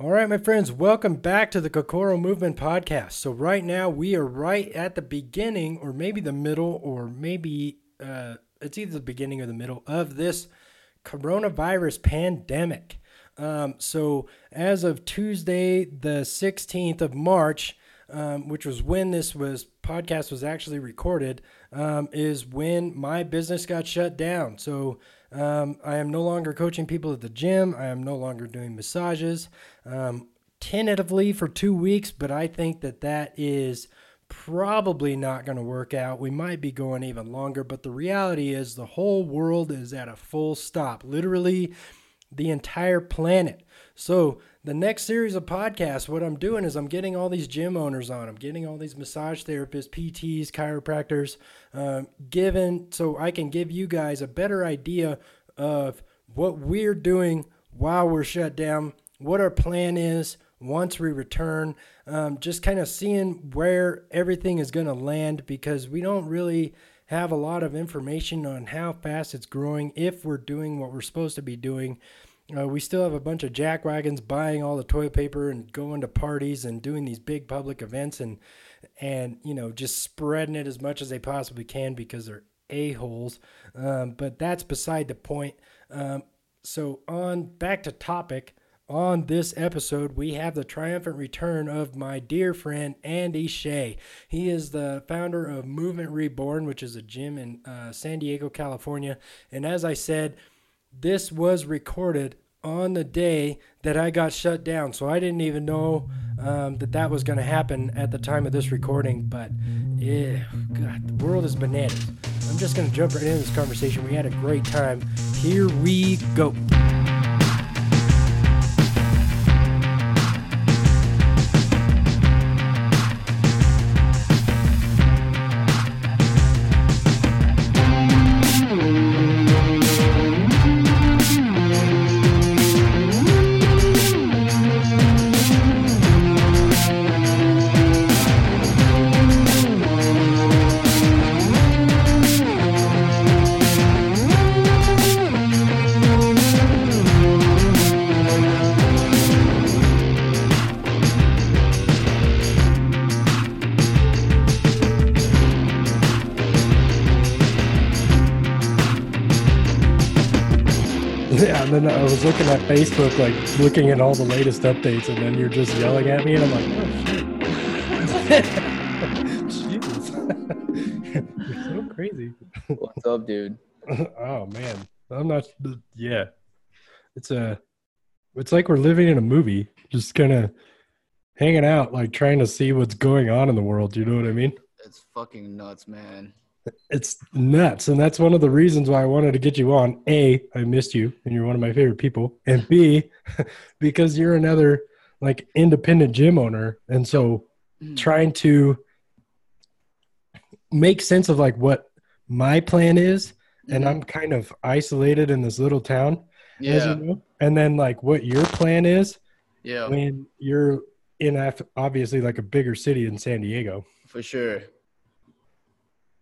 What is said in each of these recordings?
All right, my friends, welcome back to the Kokoro Movement Podcast. So, right now, we are right at the beginning, or maybe the middle, or maybe uh, it's either the beginning or the middle of this coronavirus pandemic. Um, so, as of Tuesday, the 16th of March, um, which was when this was podcast was actually recorded, um, is when my business got shut down. So, um, I am no longer coaching people at the gym. I am no longer doing massages. Um, tentatively for two weeks, but I think that that is probably not going to work out. We might be going even longer, but the reality is the whole world is at a full stop. Literally, the entire planet. So, the next series of podcasts, what I'm doing is I'm getting all these gym owners on. I'm getting all these massage therapists, PTs, chiropractors, um, given so I can give you guys a better idea of what we're doing while we're shut down, what our plan is once we return, um, just kind of seeing where everything is going to land because we don't really have a lot of information on how fast it's growing if we're doing what we're supposed to be doing. Uh, we still have a bunch of jack wagons buying all the toilet paper and going to parties and doing these big public events and and you know just spreading it as much as they possibly can because they're a holes. Um, but that's beside the point. Um, so on back to topic. On this episode, we have the triumphant return of my dear friend Andy Hsieh. He is the founder of Movement Reborn, which is a gym in uh, San Diego, California. And as I said, this was recorded on the day that I got shut down. So I didn't even know um, that that was going to happen at the time of this recording. But yeah, God, the world is bananas. I'm just going to jump right into this conversation. We had a great time. Here we go. Was looking at Facebook, like looking at all the latest updates, and then you're just yelling at me, and I'm like, oh shit. Jeez. you're so crazy. What's up, dude? oh man. I'm not yeah. It's a it's like we're living in a movie, just kinda hanging out, like trying to see what's going on in the world, you know what I mean? It's fucking nuts, man. It's nuts. And that's one of the reasons why I wanted to get you on. A, I missed you and you're one of my favorite people. And B, because you're another like independent gym owner. And so Mm. trying to make sense of like what my plan is. And Mhm. I'm kind of isolated in this little town. as you yeah, know, And then like what your plan is yeah, when you're in obviously like a bigger city in San Diego. for sure.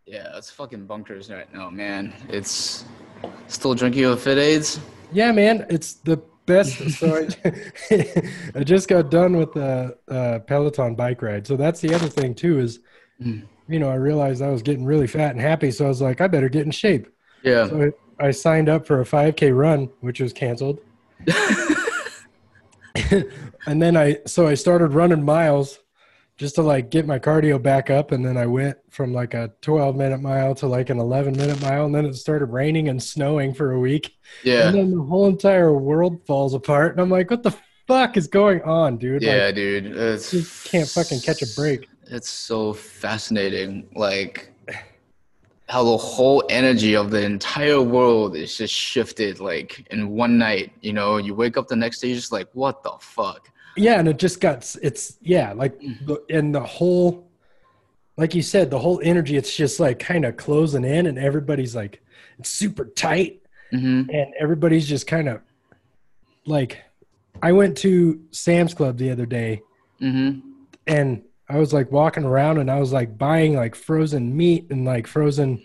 Yeah, it's fucking bunkers right now, man. It's still drinking your FitAids. Yeah, man, it's the best. So I, I just got done with the uh, Peloton bike ride. So that's the other thing too is, Mm. you know, I realized I was getting really fat and happy. So I was like, I better get in shape. Yeah, So I, I signed up for a 5K run, which was canceled. and then I so I started running miles just to like get my cardio back up and then I went from like a 12 minute mile to like an 11 minute mile and then it started raining and snowing for a week yeah, and then the whole entire world falls apart and I'm like what the fuck is going on dude yeah, like, dude. It's just can't fucking catch a break It's so fascinating, like how the whole energy of the entire world is just shifted, like in one night. You know, you wake up the next day, you're just like, what the fuck? Yeah and it just got it's yeah like the, and the whole like you said the whole energy it's just like kind of closing in and everybody's like it's super tight. Hmm and everybody's just kind of like i went to sam's club the other day hmm and i was like walking around and i was like buying like frozen meat and like frozen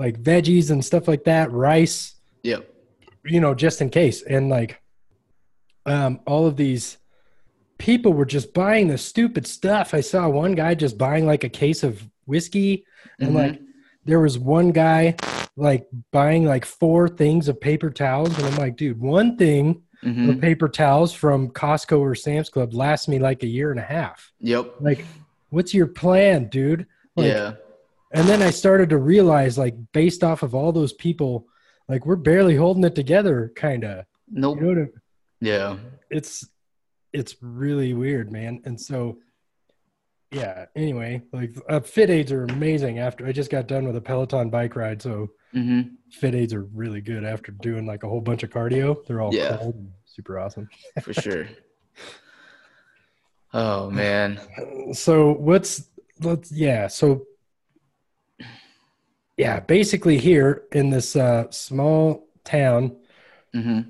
like veggies and stuff like that rice. Yep. you know just in case. And like um all of these people were just buying the stupid stuff. I saw one guy just buying like a case of whiskey, and Mhm. like there was one guy like buying like four things of paper towels, and I'm like, dude, one thing Mhm. of paper towels from Costco or Sam's Club lasts me like a year and a half. Yep. Like, what's your plan, dude? Like, yeah. And then I started to realize, like, based off of all those people, like we're barely holding it together, kind of. Nope. You know I, Yeah. it's it's really weird, man. And so, yeah. Anyway, like uh, FitAids are amazing. After I just got done with a Peloton bike ride, so hmm FitAids are really good after doing like a whole bunch of cardio. They're all Yeah. cold and super awesome. For sure. Oh man. So what's let's yeah. So yeah, basically here in this uh, small town, hmm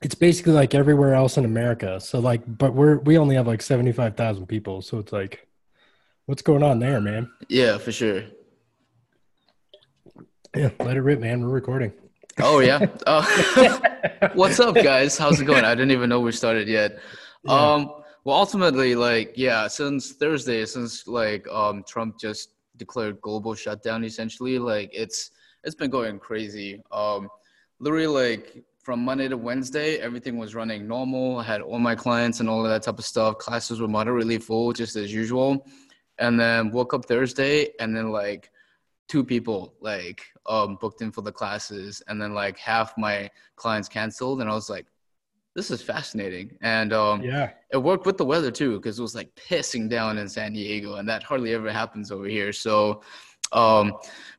it's basically like everywhere else in America. So like, but we're we only have like seventy five thousand people. So it's like, what's going on there, man? Yeah, for sure. Yeah, let it rip, man. We're recording. Oh yeah. Oh. What's up, guys? How's it going? I didn't even know we started yet. Yeah. Um, well, ultimately, like, yeah, since Thursday, since like um Trump just declared global shutdown, essentially, like it's it's been going crazy. Um, literally, like from Monday to Wednesday, everything was running normal. I had all my clients and all of that type of stuff. Classes were moderately full, just as usual. And then woke up Thursday, and then like two people like um booked in for the classes and then like half my clients canceled and i was like this is fascinating and um Yeah, it worked with the weather too because it was like pissing down in san diego and that hardly ever happens over here so um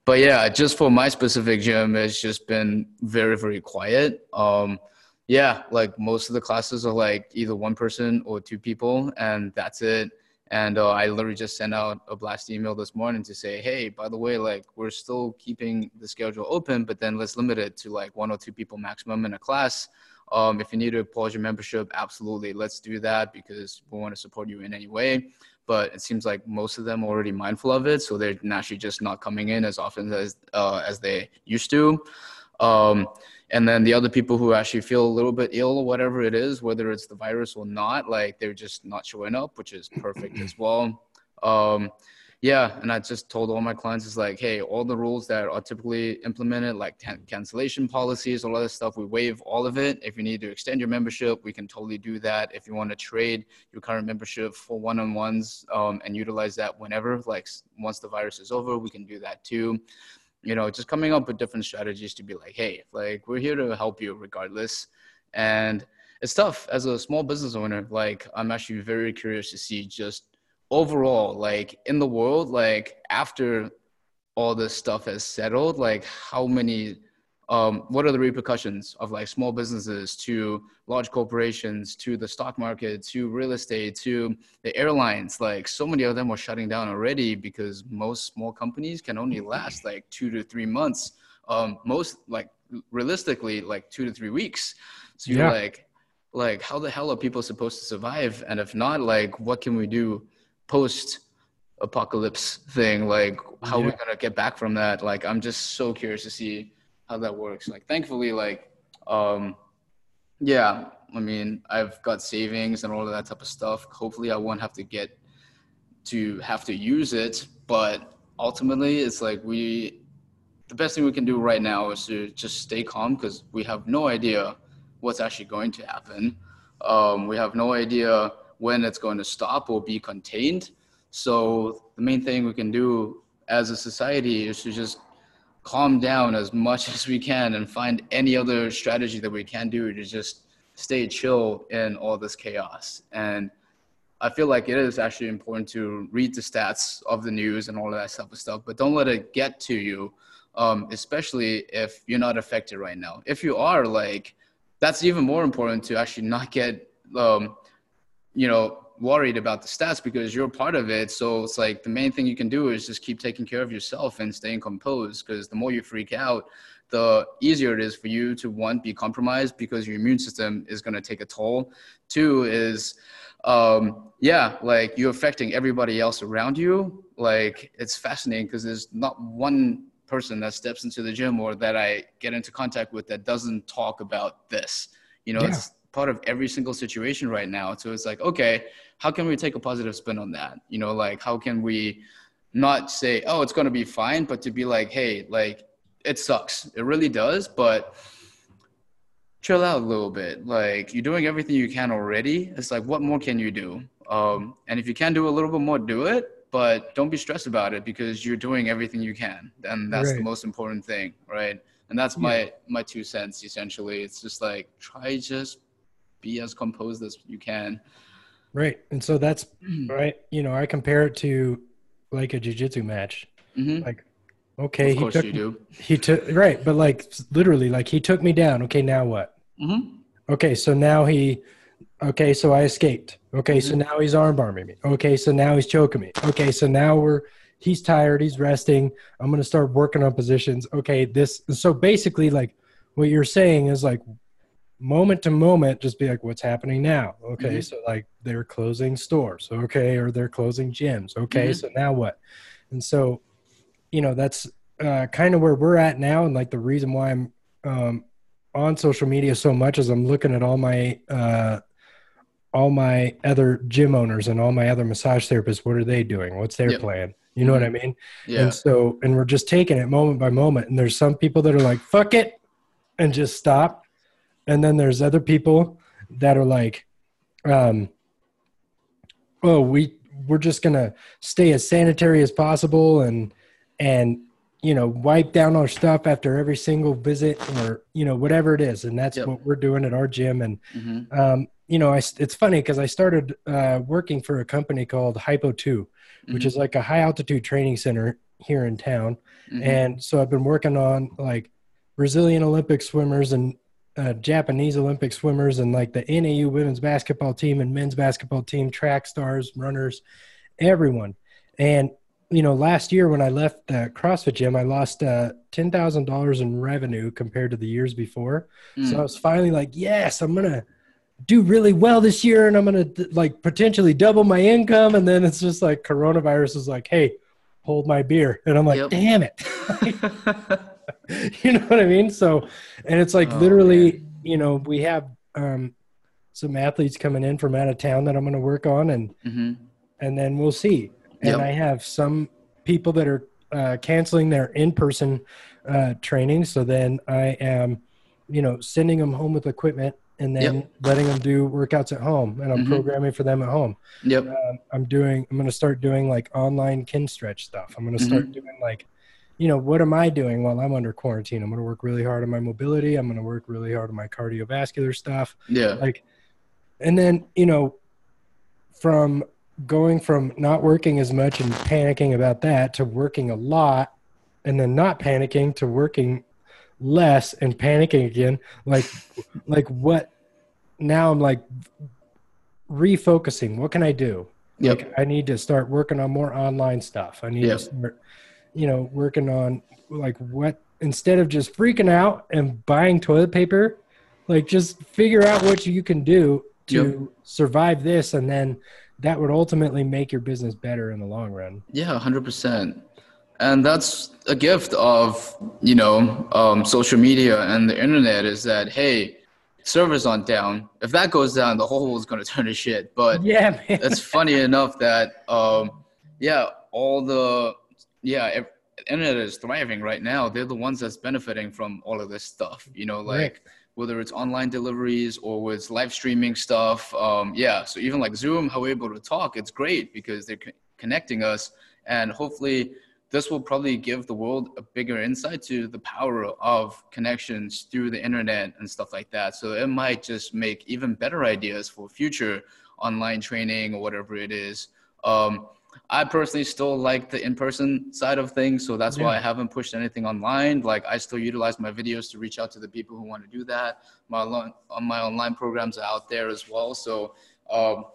but yeah just for my specific gym it's just been very very quiet um yeah like most of the classes are like either one person or two people and that's it and uh, I literally just sent out a blast email this morning to say, hey, by the way, like we're still keeping the schedule open, but then let's limit it to like one or two people maximum in a class. Um, if you need to pause your membership, absolutely, let's do that because we want to support you in any way. But it seems like most of them are already mindful of it, so they're naturally just not coming in as often as uh, as they used to. Um, and then the other people who actually feel a little bit ill or whatever it is whether it's the virus or not like they're just not showing up which is perfect as well um, yeah and i just told all my clients is like hey all the rules that are typically implemented like can- cancellation policies all that stuff we waive all of it. If you need to extend your membership we can totally do that. If you want to trade your current membership for one-on-ones um, and utilize that whenever like once the virus is over we can do that too. You know just coming up with different strategies to be like hey like we're here to help you regardless. And it's tough as a small business owner like i'm actually very curious to see just overall like in the world like after all this stuff has settled like how many um, what are the repercussions of like small businesses to large corporations to the stock market to real estate to the airlines? Like so many of them are shutting down already because most small companies can only last like two to three months. Um, most like realistically like two to three weeks. So you're Yeah. like like how the hell are people supposed to survive? And if not like what can we do post apocalypse thing like how are we Yeah. gonna get back from that? Like i'm just so curious to see how that works. Like thankfully like um yeah i mean i've got savings and all of that type of stuff. Hopefully i won't have to get to have to use it but ultimately it's like we the best thing we can do right now is to just stay calm because we have no idea what's actually going to happen. Um, we have no idea when it's going to stop or be contained so the main thing we can do as a society is to just calm down as much as we can and find any other strategy that we can do to just stay chill in all this chaos. And I feel like it is actually important to read the stats of the news and all of that type of stuff, but don't let it get to you, um, especially if you're not affected right now. If you are, like, that's even more important to actually not get, um, you know, worried about the stats because you're part of it. So it's like the main thing you can do is just keep taking care of yourself and staying composed because the more you freak out, the easier it is for you to one be compromised because your immune system is going to take a toll. Two is um yeah like you're affecting everybody else around you like it's fascinating because there's not one person that steps into the gym or that i get into contact with that doesn't talk about this you know Yeah. it's part of every single situation right now. So it's like, okay, how can we take a positive spin on that? You know, like how can we not say, oh, it's going to be fine, but to be like, hey, like it sucks. It really does, but chill out a little bit. Like you're doing everything you can already. It's like, what more can you do? Um, and if you can do a little bit more, do it. But don't be stressed about it because you're doing everything you can, and that's right. the most important thing, right? And that's yeah. my my two cents essentially. It's just like try just be as composed as you can. Right, and so that's right. You know, I compare it to like a jujitsu match. Mm-hmm. Like Okay, of course he took, you do. He took right, but like literally, like he took me down. Okay, now what? Mm-hmm. Okay, so now he. Okay, so I escaped. Okay, mm-hmm. so now he's armbarming me. Okay, so now he's choking me. Okay, so now we're he's tired. He's resting. I'm gonna start working on positions. Okay, this. So basically, like what you're saying is like moment to moment, just be like, what's happening now? Okay, mm-hmm. so like they're closing stores. Okay, or they're closing gyms. Okay, mm-hmm. so now what? And so you know that's uh, kind of where we're at now, and like the reason why I'm um, on social media so much is I'm looking at all my uh, all my other gym owners and all my other massage therapists. What are they doing? What's their yep. plan? You know mm-hmm. what I mean? Yeah. And so, and we're just taking it moment by moment. And there's some people that are like, "Fuck it," and just stop. And then there's other people that are like, um, "Oh, we we're just gonna stay as sanitary as possible and and you know wipe down our stuff after every single visit or you know whatever it is and that's yep. what we're doing at our gym and mm-hmm. um, you know I, it's funny because i started uh, working for a company called Hypo2 mm-hmm. which is like a high altitude training center here in town mm-hmm. and so i've been working on like brazilian olympic swimmers and uh, japanese olympic swimmers and like the nau women's basketball team and men's basketball team track stars runners everyone and you know, last year when I left the CrossFit gym, I lost uh, ten thousand dollars in revenue compared to the years before. Mm. So I was finally like, yes, I'm gonna do really well this year, and I'm gonna like potentially double my income. And then it's just like coronavirus is like, hey, hold my beer, and I'm like, yep. damn it. you know what I mean? So, and it's like oh, literally, man. you know, we have um, some athletes coming in from out of town that I'm going to work on, and mm-hmm. and then we'll see and yep. I have some people that are uh, canceling their in-person uh, training. So then I am, you know, sending them home with equipment and then yep. letting them do workouts at home, and I'm mm-hmm. programming for them at home. Yep. Um, I'm doing. I'm going to start doing like online Kinstretch stuff. I'm going to start mm-hmm. doing like, you know, what am I doing while I'm under quarantine? I'm going to work really hard on my mobility. I'm going to work really hard on my cardiovascular stuff. Yeah. Like, and then you know, from going from not working as much and panicking about that to working a lot and then not panicking to working less and panicking again like like what now i'm like refocusing what can i do yep. like i need to start working on more online stuff i need yep. to start you know working on like what instead of just freaking out and buying toilet paper like just figure out what you can do to yep. survive this and then that would ultimately make your business better in the long run. Yeah, hundred percent. And that's a gift of you know um, social media and the internet is that hey, servers on down. If that goes down, the whole world's gonna turn to shit. But yeah, man. it's funny enough that um, yeah, all the yeah. internet is thriving right now. They're the ones that's benefiting from all of this stuff. You know, like right whether it's online deliveries or with live streaming stuff. Um, yeah, so even like Zoom, how we're able to talk, it's great because they're co- connecting us. And hopefully, this will probably give the world a bigger insight to the power of connections through the internet and stuff like that. So it might just make even better ideas for future online training or whatever it is. Um, I personally still like the in-person side of things, so that's yeah. why I haven't pushed anything online. Like I still utilize my videos to reach out to the people who want to do that. My on my online programs are out there as well, so um,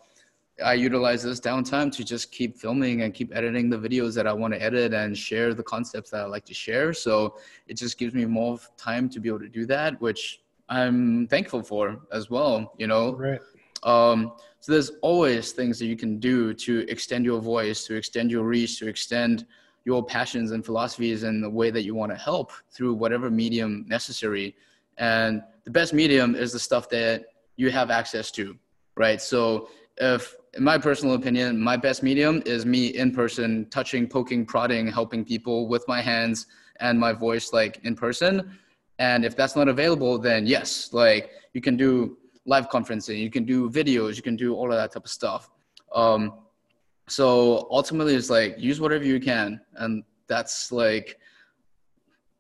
I utilize this downtime to just keep filming and keep editing the videos that I want to edit and share the concepts that I like to share. So it just gives me more time to be able to do that, which I'm thankful for as well. You know, right. Um, so there's always things that you can do to extend your voice, to extend your reach, to extend your passions and philosophies and the way that you want to help through whatever medium necessary. And the best medium is the stuff that you have access to, right? So if in my personal opinion, my best medium is me in person, touching, poking, prodding, helping people with my hands and my voice, like in person. And if that's not available, then yes, like you can do live conferencing, you can do videos, you can do all of that type of stuff. Um, so ultimately, it's like use whatever you can, and that's like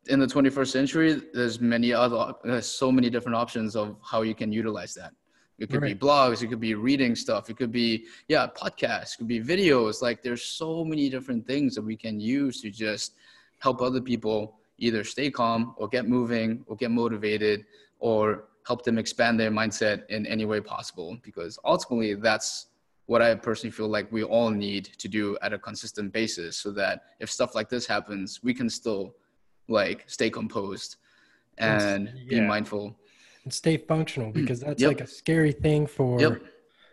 in the 21st century. There's many other, there's so many different options of how you can utilize that. It could right. be blogs, it could be reading stuff, it could be yeah, podcasts, it could be videos. Like there's so many different things that we can use to just help other people either stay calm or get moving or get motivated or help them expand their mindset in any way possible because ultimately that's what I personally feel like we all need to do at a consistent basis so that if stuff like this happens, we can still like stay composed and yeah. be mindful and stay functional because that's yep. like a scary thing for yep.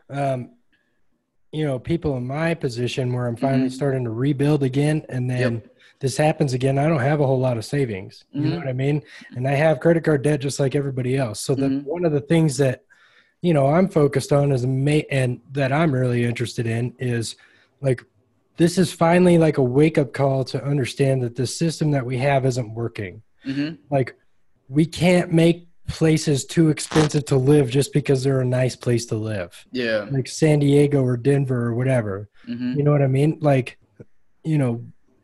um, you know people in my position where i'm finally mm-hmm. starting to rebuild again and then yep. this happens again i don't have a whole lot of savings you mm-hmm. know what i mean and i have credit card debt just like everybody else so mm-hmm. one of the things that you know i'm focused on is ma- and that i'm really interested in is like this is finally like a wake up call to understand that the system that we have isn't working mm-hmm. like we can't make places too expensive to live just because they're a nice place to live. Yeah. Like San Diego or Denver or whatever. Mm-hmm. You know what I mean? Like, you know,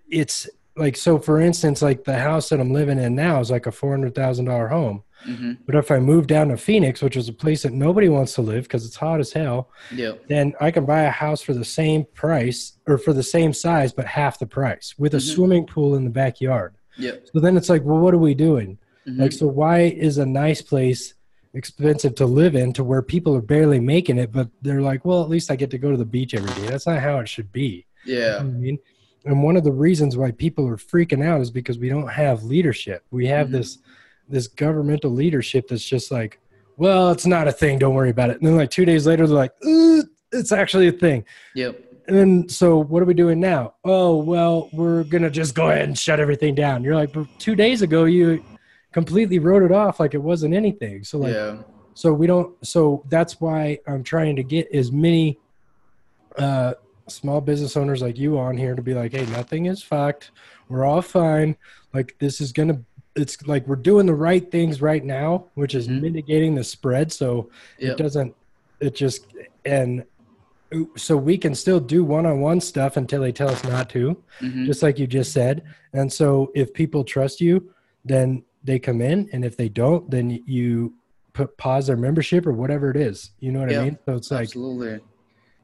it's like so for instance, like the house that I'm living in now is like a four hundred thousand dollar home. Mm-hmm. But if I move down to Phoenix, which is a place that nobody wants to live because it's hot as hell, yeah. then I can buy a house for the same price or for the same size, but half the price with a mm-hmm. swimming pool in the backyard. Yeah. So then it's like, well, what are we doing? Mm-hmm. Like, so why is a nice place expensive to live in to where people are barely making it, but they're like, well, at least I get to go to the beach every day. That's not how it should be. Yeah. You know I mean, and one of the reasons why people are freaking out is because we don't have leadership. We have mm-hmm. this this governmental leadership that's just like, well, it's not a thing. Don't worry about it. And then like two days later, they're like, it's actually a thing. Yep. And then, so what are we doing now? Oh, well, we're gonna just go ahead and shut everything down. You're like, two days ago, you completely wrote it off like it wasn't anything. So like, yeah. so we don't. So that's why I'm trying to get as many uh, small business owners like you on here to be like, hey, nothing is fucked. We're all fine. Like this is gonna. It's like we're doing the right things right now, which is mm-hmm. mitigating the spread. So yep. it doesn't. It just and so we can still do one-on-one stuff until they tell us not to mm-hmm. just like you just said and so if people trust you then they come in, and if they don't, then you put pause their membership or whatever it is. You know what yeah, I mean? So it's like absolutely.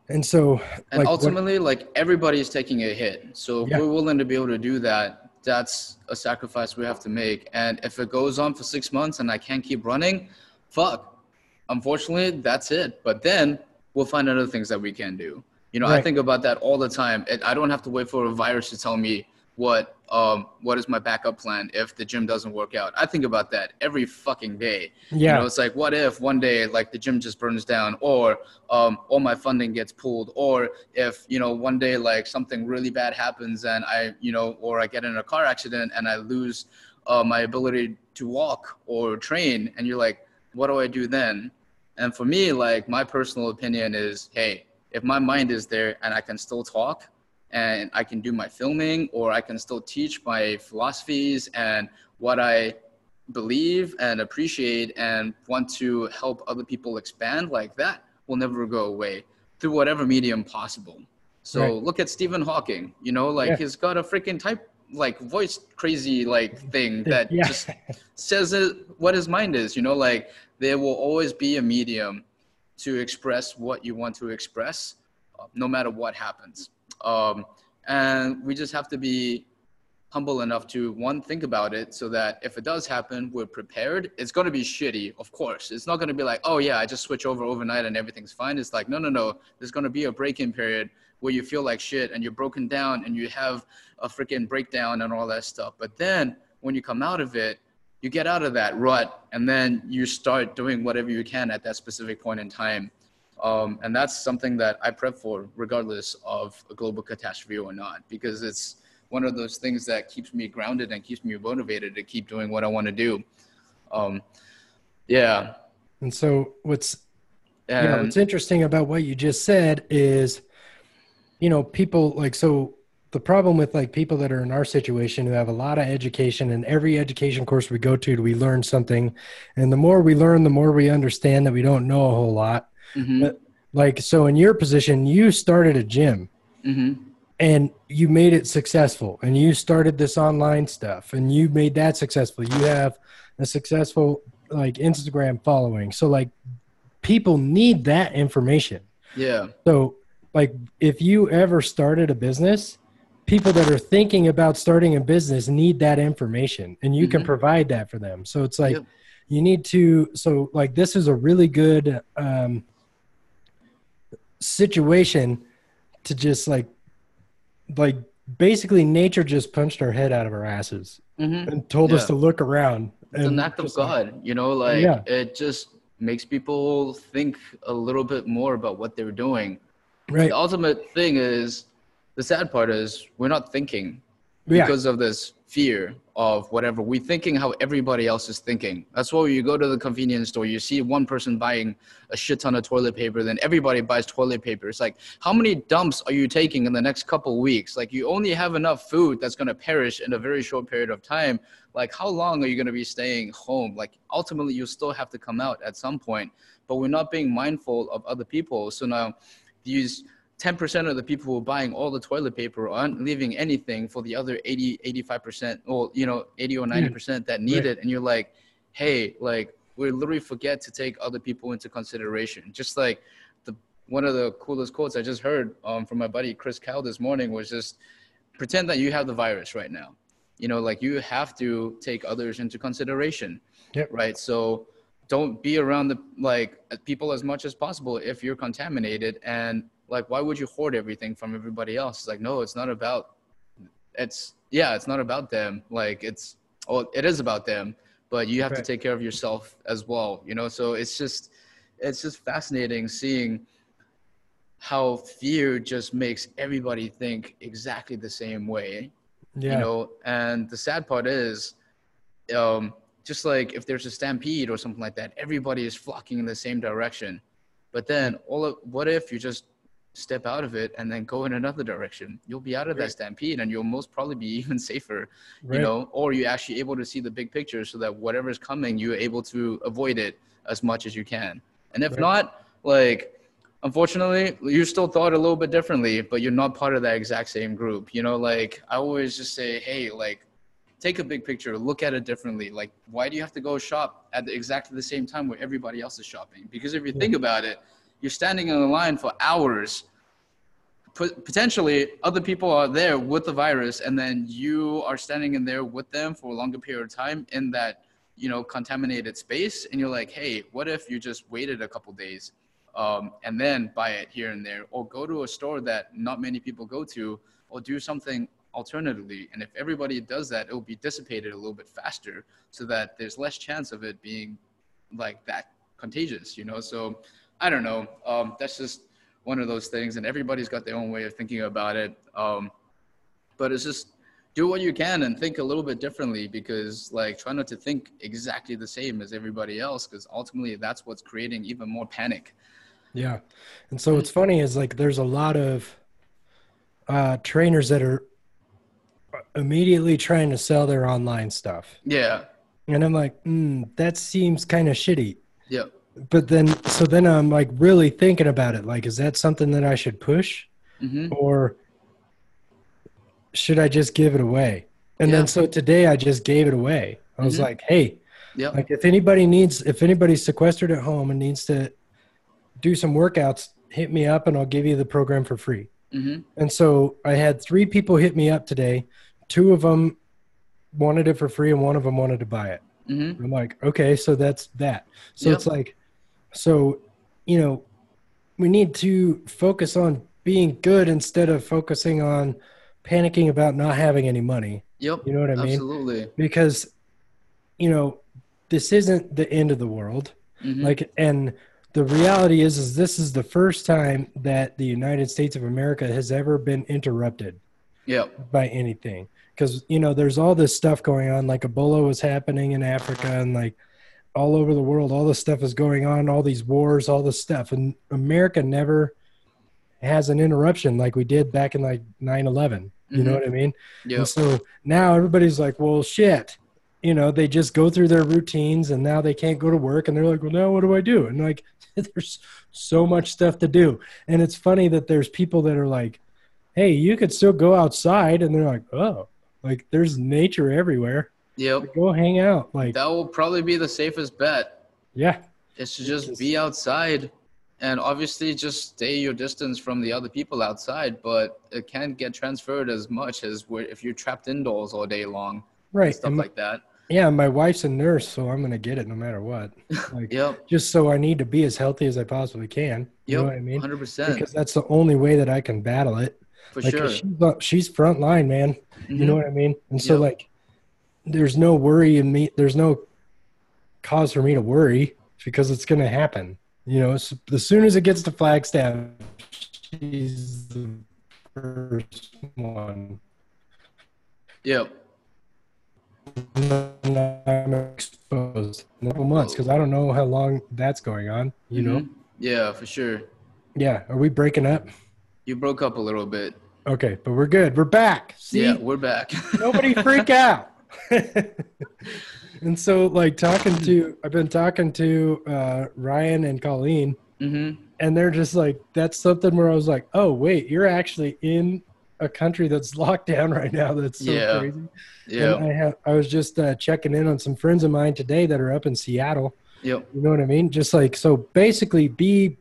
And so, and like, ultimately, what, like everybody is taking a hit. So if yeah. we're willing to be able to do that, that's a sacrifice we have to make. And if it goes on for six months and I can't keep running, fuck. Unfortunately, that's it. But then we'll find other things that we can do. You know, right. I think about that all the time. I don't have to wait for a virus to tell me what um what is my backup plan if the gym doesn't work out? I think about that every fucking day. Yeah. you know it's like what if one day like the gym just burns down or um all my funding gets pulled or if you know one day like something really bad happens and i you know or i get in a car accident and i lose uh, my ability to walk or train and you're like what do i do then? And for me like my personal opinion is hey if my mind is there and i can still talk and I can do my filming or I can still teach my philosophies and what I believe and appreciate and want to help other people expand like that will never go away through whatever medium possible. So right. look at Stephen Hawking, you know, like yeah. he's got a freaking type like voice crazy like thing that yeah. just says it, what his mind is, you know, like there will always be a medium to express what you want to express uh, no matter what happens. Um, and we just have to be humble enough to one think about it so that if it does happen we're prepared. It's going to be shitty of course. It's not going to be like oh yeah i just switch over overnight and everything's fine. It's like no no no. There's going to be a break-in period where you feel like shit and you're broken down and you have a freaking breakdown and all that stuff. But then when you come out of it you get out of that rut and then you start doing whatever you can at that specific point in time um, and that's something that I prep for, regardless of a global catastrophe or not, because it's one of those things that keeps me grounded and keeps me motivated to keep doing what I want to do. Um, yeah. And so, what's And yeah, what's interesting about what you just said is, you know, people like so. The problem with like people that are in our situation who have a lot of education, and every education course we go to, we learn something, and the more we learn, the more we understand that we don't know a whole lot. Mhm. But, like so, in your position, you started a gym Mhm. and you made it successful, and you started this online stuff, and you made that successful. You have a successful like Instagram following, so like people need that information. yeah. So, like, if you ever started a business, people that are thinking about starting a business need that information, and you can Mhm. provide that for them. So it's like Yep. you need to. So, like, this is a really good um, situation to just like, like, basically, nature just punched our head out of our asses Mhm. and told us to look around. It's an act of just, like, God, you know, like Yeah. it just makes people think a little bit more about what they're doing. right? The ultimate thing is the sad part is we're not thinking Yeah. because of this fear of whatever. We're thinking how everybody else is thinking. That's why you go to the convenience store you see one person buying a shit ton of toilet paper then everybody buys toilet paper. It's like how many dumps are you taking in the next couple weeks? Like you only have enough food that's going to perish in a very short period of time. Like how long are you going to be staying home? Like ultimately you still have to come out at some point but we're not being mindful of other people. So now these 10% of the people who are buying all the toilet paper aren't leaving anything for the other 80 85% or you know 80 or 90% that need Right. it. And you're like hey like we literally forget to take other people into consideration. Just like the one of the coolest quotes i just heard um, from my buddy chris cal this morning was just pretend that you have the virus right now. You know like you have to take others into consideration. Yep. right? So don't be around the like people as much as possible if you're contaminated. And like why would you hoard everything from everybody else? It's like no it's not about it's yeah it's not about them. Like it's oh it is about them but you have Right. to take care of yourself as well you know? So it's just it's just fascinating seeing how fear just makes everybody think exactly the same way Yeah. you know? And the sad part is um just like if there's a stampede or something like that everybody is flocking in the same direction. But then all of what if you just step out of it and then go in another direction you'll be out of that stampede and you'll most probably be even safer right. you know or you're actually able to see the big picture so that whatever's coming you're able to avoid it as much as you can and if Right. not like unfortunately you still thought a little bit differently but you're not part of that exact same group you know like i always just say hey like take a big picture look at it differently like why do you have to go shop at the, exactly the same time where everybody else is shopping because if you Yeah. think about it you're standing in a line for hours. Potentially other people are there with the virus and then you are standing in there with them for a longer period of time in that you know contaminated space and you're like hey what if you just waited a couple days um, and then buy it here and there or go to a store that not many people go to or do something alternatively? And if everybody does that it will be dissipated a little bit faster so that there's less chance of it being like that contagious you know? So i don't know um, that's just one of those things and everybody's got their own way of thinking about it um, but it's just do what you can and think a little bit differently because like try not to think exactly the same as everybody else because ultimately that's what's creating even more panic Yeah. And so what's funny is like there's a lot of uh, trainers that are immediately trying to sell their online stuff. yeah And I'm like, mm, that seems kind of shitty. yeah But then, so then I'm like really thinking about it. Like, is that something that I should push hmm or should I just give it away? And Yeah. then so today I just gave it away. I was Mhm. like, hey, yeah like if anybody needs, if anybody's sequestered at home and needs to do some workouts, hit me up and I'll give you the program for free. hmm And so I had three people hit me up today. Two of them wanted it for free and one of them wanted to buy it. hmm I'm like, okay, so that's that. So Yep. it's like, so, you know, we need to focus on being good instead of focusing on panicking about not having any money. yep You know what I mean? absolutely Because, you know, this isn't the end of the world. Mhm. Like, and the reality is, is this is the first time that the United States of America has ever been interrupted yep by anything because you know there's all this stuff going on like ebola was happening in africa and like all over the world, all this stuff is going on, all these wars, all this stuff, and America never has an interruption like we did back in like 9-11 you know Mhm. what i mean? Yeah. and so now everybody's like well shit. You know they just go through their routines and now they can't go to work and they're like well now what do i do? And like there's so much stuff to do. And it's funny that there's people that are like hey you could still go outside. And they're like oh like there's nature everywhere Yep. go hang out like That will probably be the safest bet. yeah Is to just Just- be outside and obviously just stay your distance from the other people outside, but it can't get transferred as much as where if you're trapped indoors all day long. right Stuff and like that. yeah my wife's a nurse so i'm gonna get it no matter what like Yep. just so I need to be as healthy as I possibly can. You know what I mean? Hundred percent. Because that's the only way that I can battle it. For Like sure. she's, uh, she's front line, man. You know what I mean? And so Yep. like, there's no worry in me. There's no cause for me to worry because it's gonna happen. You know, as, as soon as it gets to Flagstaff, she's the first one. Yep. I'm exposed in a couple months because I don't know how long that's going on. You know? Mhm. Yeah, for sure. Yeah. Are we breaking up? You broke up a little bit. Okay, but we're good. We're back. See, Yeah, we're back. nobody freak out. and so, like talking to, I've been talking to uh, Ryan and Colleen, mm-hmm. and they're just like, that's something where I was like, oh wait, you're actually in a country that's locked down right now. That's so Yeah. crazy. Yeah. And I have, I was just uh, checking in on some friends of mine today that are up in Seattle. Yep. You know what I mean? Just like so, basically, be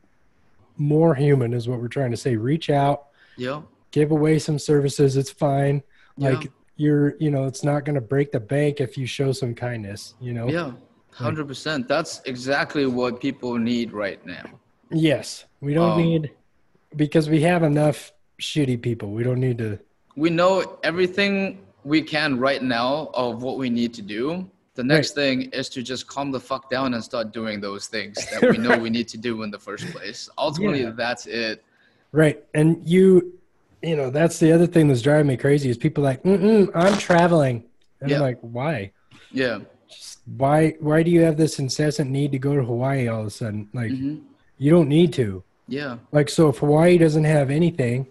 more human is what we're trying to say. Reach out. Yeah. give away some services it's fine like Yeah. You're you know it's not going to break the bank if you show some kindness you know Yeah. Hundred percent. That's exactly what people need right now. yes we don't Um, need because we have enough shitty people we don't need to we know everything we can right now of what we need to do. The next thing is to just calm the fuck down and start doing those things that we know we need to do in the first place. Ultimately, Yeah. that's it. right and you you know that's the other thing that's driving me crazy is people like Mm-mm, i'm traveling and Yeah. i'm like why Yeah. Just why why do you have this incessant need to go to hawaii all of a sudden like hmm you don't need to Yeah. like so if hawaii doesn't have anything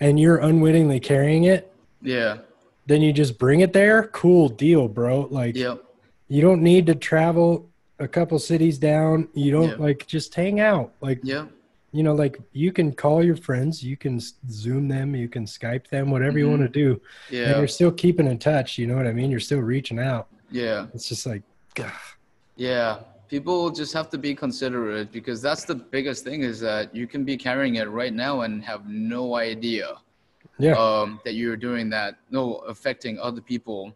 and you're unwittingly carrying it Yeah. then you just bring it there cool deal bro like Yep. you don't need to travel a couple cities down you don't Yeah. like just hang out like Yeah. You know like you can call your friends you can zoom them you can skype them whatever you Mhm. want to do and Yeah. you're still keeping in touch you know what i mean you're still reaching out Yeah. it's just like. Yeah, people just have to be considerate because that's the biggest thing is that you can be carrying it right now and have no idea yeah um, that you're doing that, no affecting other people,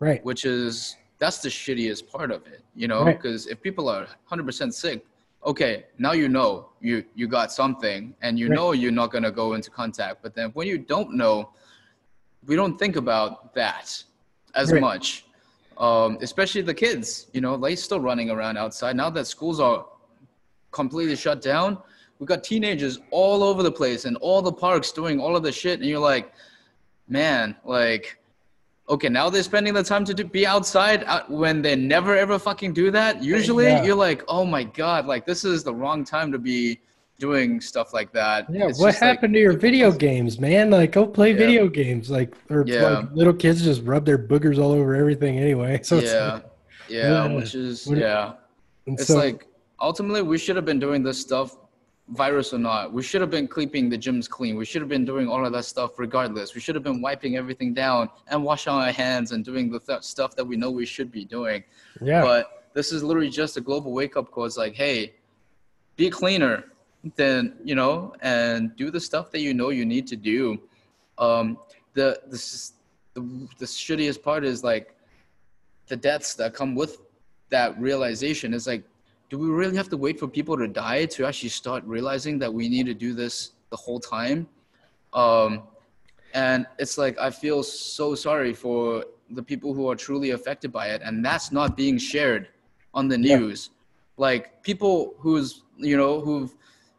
right which is that's the shittiest part of it, you know? Right. Because if people are 100% sick, okay, now you know you you got something and you Right. know you're not gonna go into contact, but then when you don't know, we don't think about that as Right. much um, especially the kids. You know, they're still running around outside now that schools are completely shut down. We've got teenagers all over the place and all the parks doing all of the shit, and you're like, man, like, okay, now they're spending the time to do, be outside out, when they never ever fucking do that. Usually, Yeah. you're like, oh my god, like this is the wrong time to be doing stuff like that. yeah It's what just like- happened to your video games man like go play Yeah. video games like or Yeah. like little kids just rub their boogers all over everything anyway so it's yeah, like, yeah, which is yeah. It's so- like ultimately we should have been doing this stuff, virus or not. We should have been keeping the gyms clean. We should have been doing all of that stuff regardless. We should have been wiping everything down and washing our hands and doing the th- stuff that we know we should be doing. yeah But this is literally just a global wake up call. It's like, hey, be cleaner, then you know, and do the stuff that you know you need to do. Um, the the the, the shittiest part is like the deaths that come with that realization. Is like, do we really have to wait for people to die to actually start realizing that we need to do this the whole time? Um, and it's like I feel so sorry for the people who are truly affected by it, and that's not being shared on the Yeah. news. Like people who's you know who've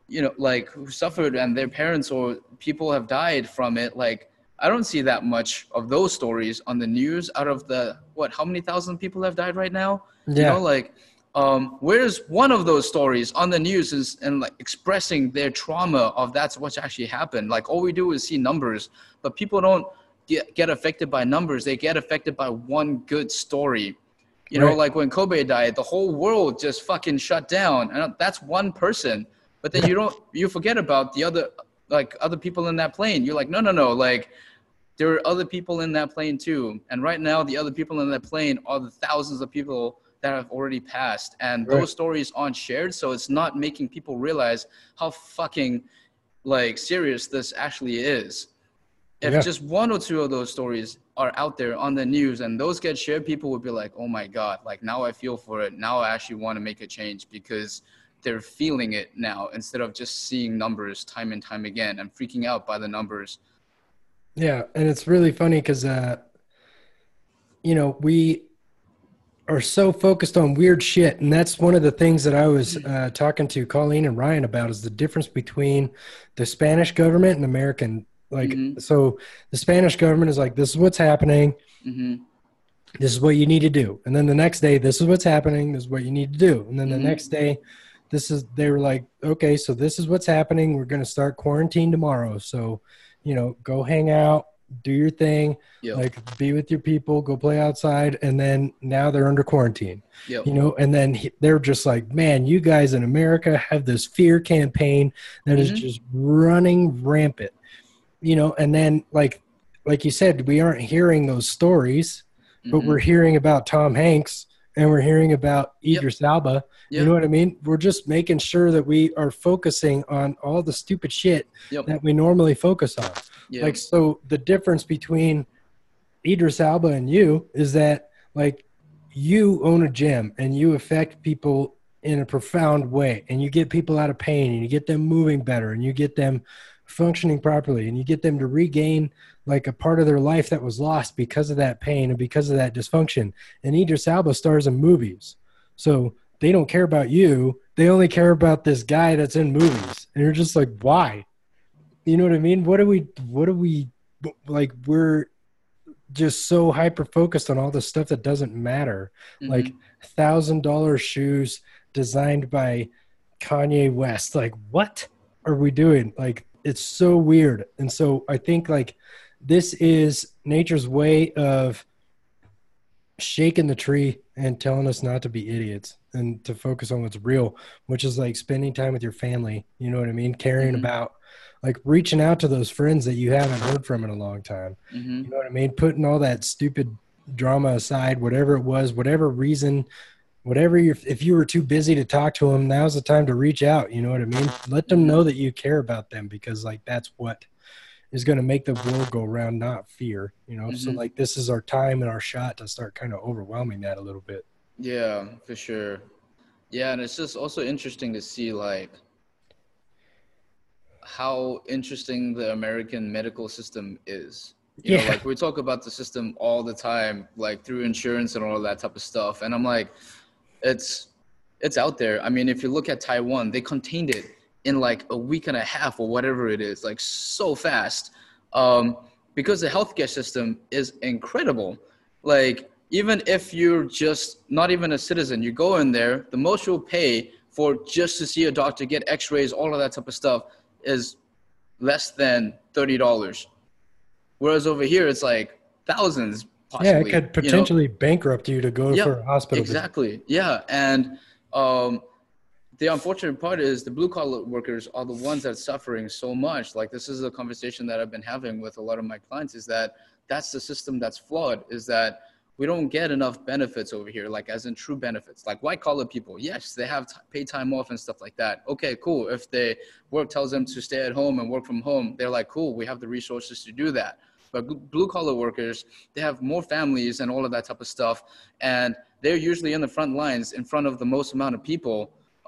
you know like who suffered and their parents or people have died from it. Like I don't see that much of those stories on the news. Out of the what, how many thousand people have died right now? You yeah know, like um, where's one of those stories on the news is and like expressing their trauma of that's what's actually happened. Like all we do is see numbers but people don't get, get affected by numbers. They get affected by one good story. You know like when kobe died the whole world just fucking shut down and that's one person. But then you don't you forget about the other like other people in that plane. You're like no no no like there are other people in that plane too. And right now the other people in that plane are the thousands of people that have already passed and right. those stories aren't shared so it's not making people realize how fucking like serious this actually is if yeah. just one or two of those stories are out there on the news and those get shared people would be like oh my god like now i feel for it now i actually want to make a change because they're feeling it now instead of just seeing numbers time and time again and freaking out by the numbers yeah and it's really funny because uh you know we are so focused on weird shit and that's one of the things that i was uh, talking to colleen and ryan about is the difference between the spanish government and american like mm-hmm. so the spanish government is like this is what's happening. Mm-hmm. this is what you need to do. And then the next day this is what's happening. This is what you need to do. And then mm-hmm. the next day this is they were like okay so this is what's happening. We're going to start quarantine tomorrow. So you know go hang out do your thing, yep. like be with your people, go play outside, and then now they're under quarantine. Yep. You know, and then he, they're just like, man, you guys in America have this fear campaign that mm-hmm. is just running rampant. You know, and then like like you said, we aren't hearing those stories, mm-hmm. but we're hearing about Tom Hanks and we're hearing about Idris yep. Elba. Yep. You know what I mean? We're just making sure that we are focusing on all the stupid shit yep. that we normally focus on. Like, so the difference between Idris Elba and you is that, like, you own a gym and you affect people in a profound way and you get people out of pain and you get them moving better and you get them functioning properly and you get them to regain like a part of their life that was lost because of that pain and because of that dysfunction. And Idris Elba stars in movies. So they don't care about you. They only care about this guy that's in movies. And you're just like, why? You know what I mean? What do we, what do we, like, we're just so hyper focused on all the stuff that doesn't matter. Mm-hmm. Like, thousand dollar shoes designed by Kanye West. Like, what are we doing? Like, it's so weird. And so I think, like, this is nature's way of shaking the tree and telling us not to be idiots and to focus on what's real, which is like spending time with your family. You know what I mean? Caring mm-hmm. about like reaching out to those friends that you haven't heard from in a long time. Mm-hmm. You know what I mean? Putting all that stupid drama aside, whatever it was, whatever reason, whatever you if you were too busy to talk to them, now's the time to reach out. You know what I mean? Let them know that you care about them because like that's what is going to make the world go around, not fear. You know, mm-hmm. so like this is our time and our shot to start kind of overwhelming that a little bit. Yeah, for sure. Yeah, and it's just also interesting to see like how interesting the American medical system is. You yeah. know, like we talk about the system all the time, like through insurance and all that type of stuff. And I'm like, it's it's out there. I mean, if you look at Taiwan, they contained it in like a week and a half or whatever it is, like so fast. Um, because the healthcare system is incredible. Like even if you're just not even a citizen, you go in there, the most you'll pay for just to see a doctor, get X-rays, all of that type of stuff is less than thirty dollars. Whereas over here, it's like thousands. Possibly, yeah, it could potentially you know? bankrupt you to go yep, for a hospital. Exactly. Visit. Yeah, and um, the unfortunate part is the blue collar workers are the ones that are suffering so much. Like this is a conversation that I've been having with a lot of my clients is that that's the system that's flawed is that we don't get enough benefits over here, like as in true benefits. Like white collar people, yes, they have t- paid time off and stuff like that. Okay, cool. If the work tells them to stay at home and work from home, they're like, cool, we have the resources to do that. But blue collar workers, they have more families and all of that type of stuff. And they're usually in the front lines in front of the most amount of people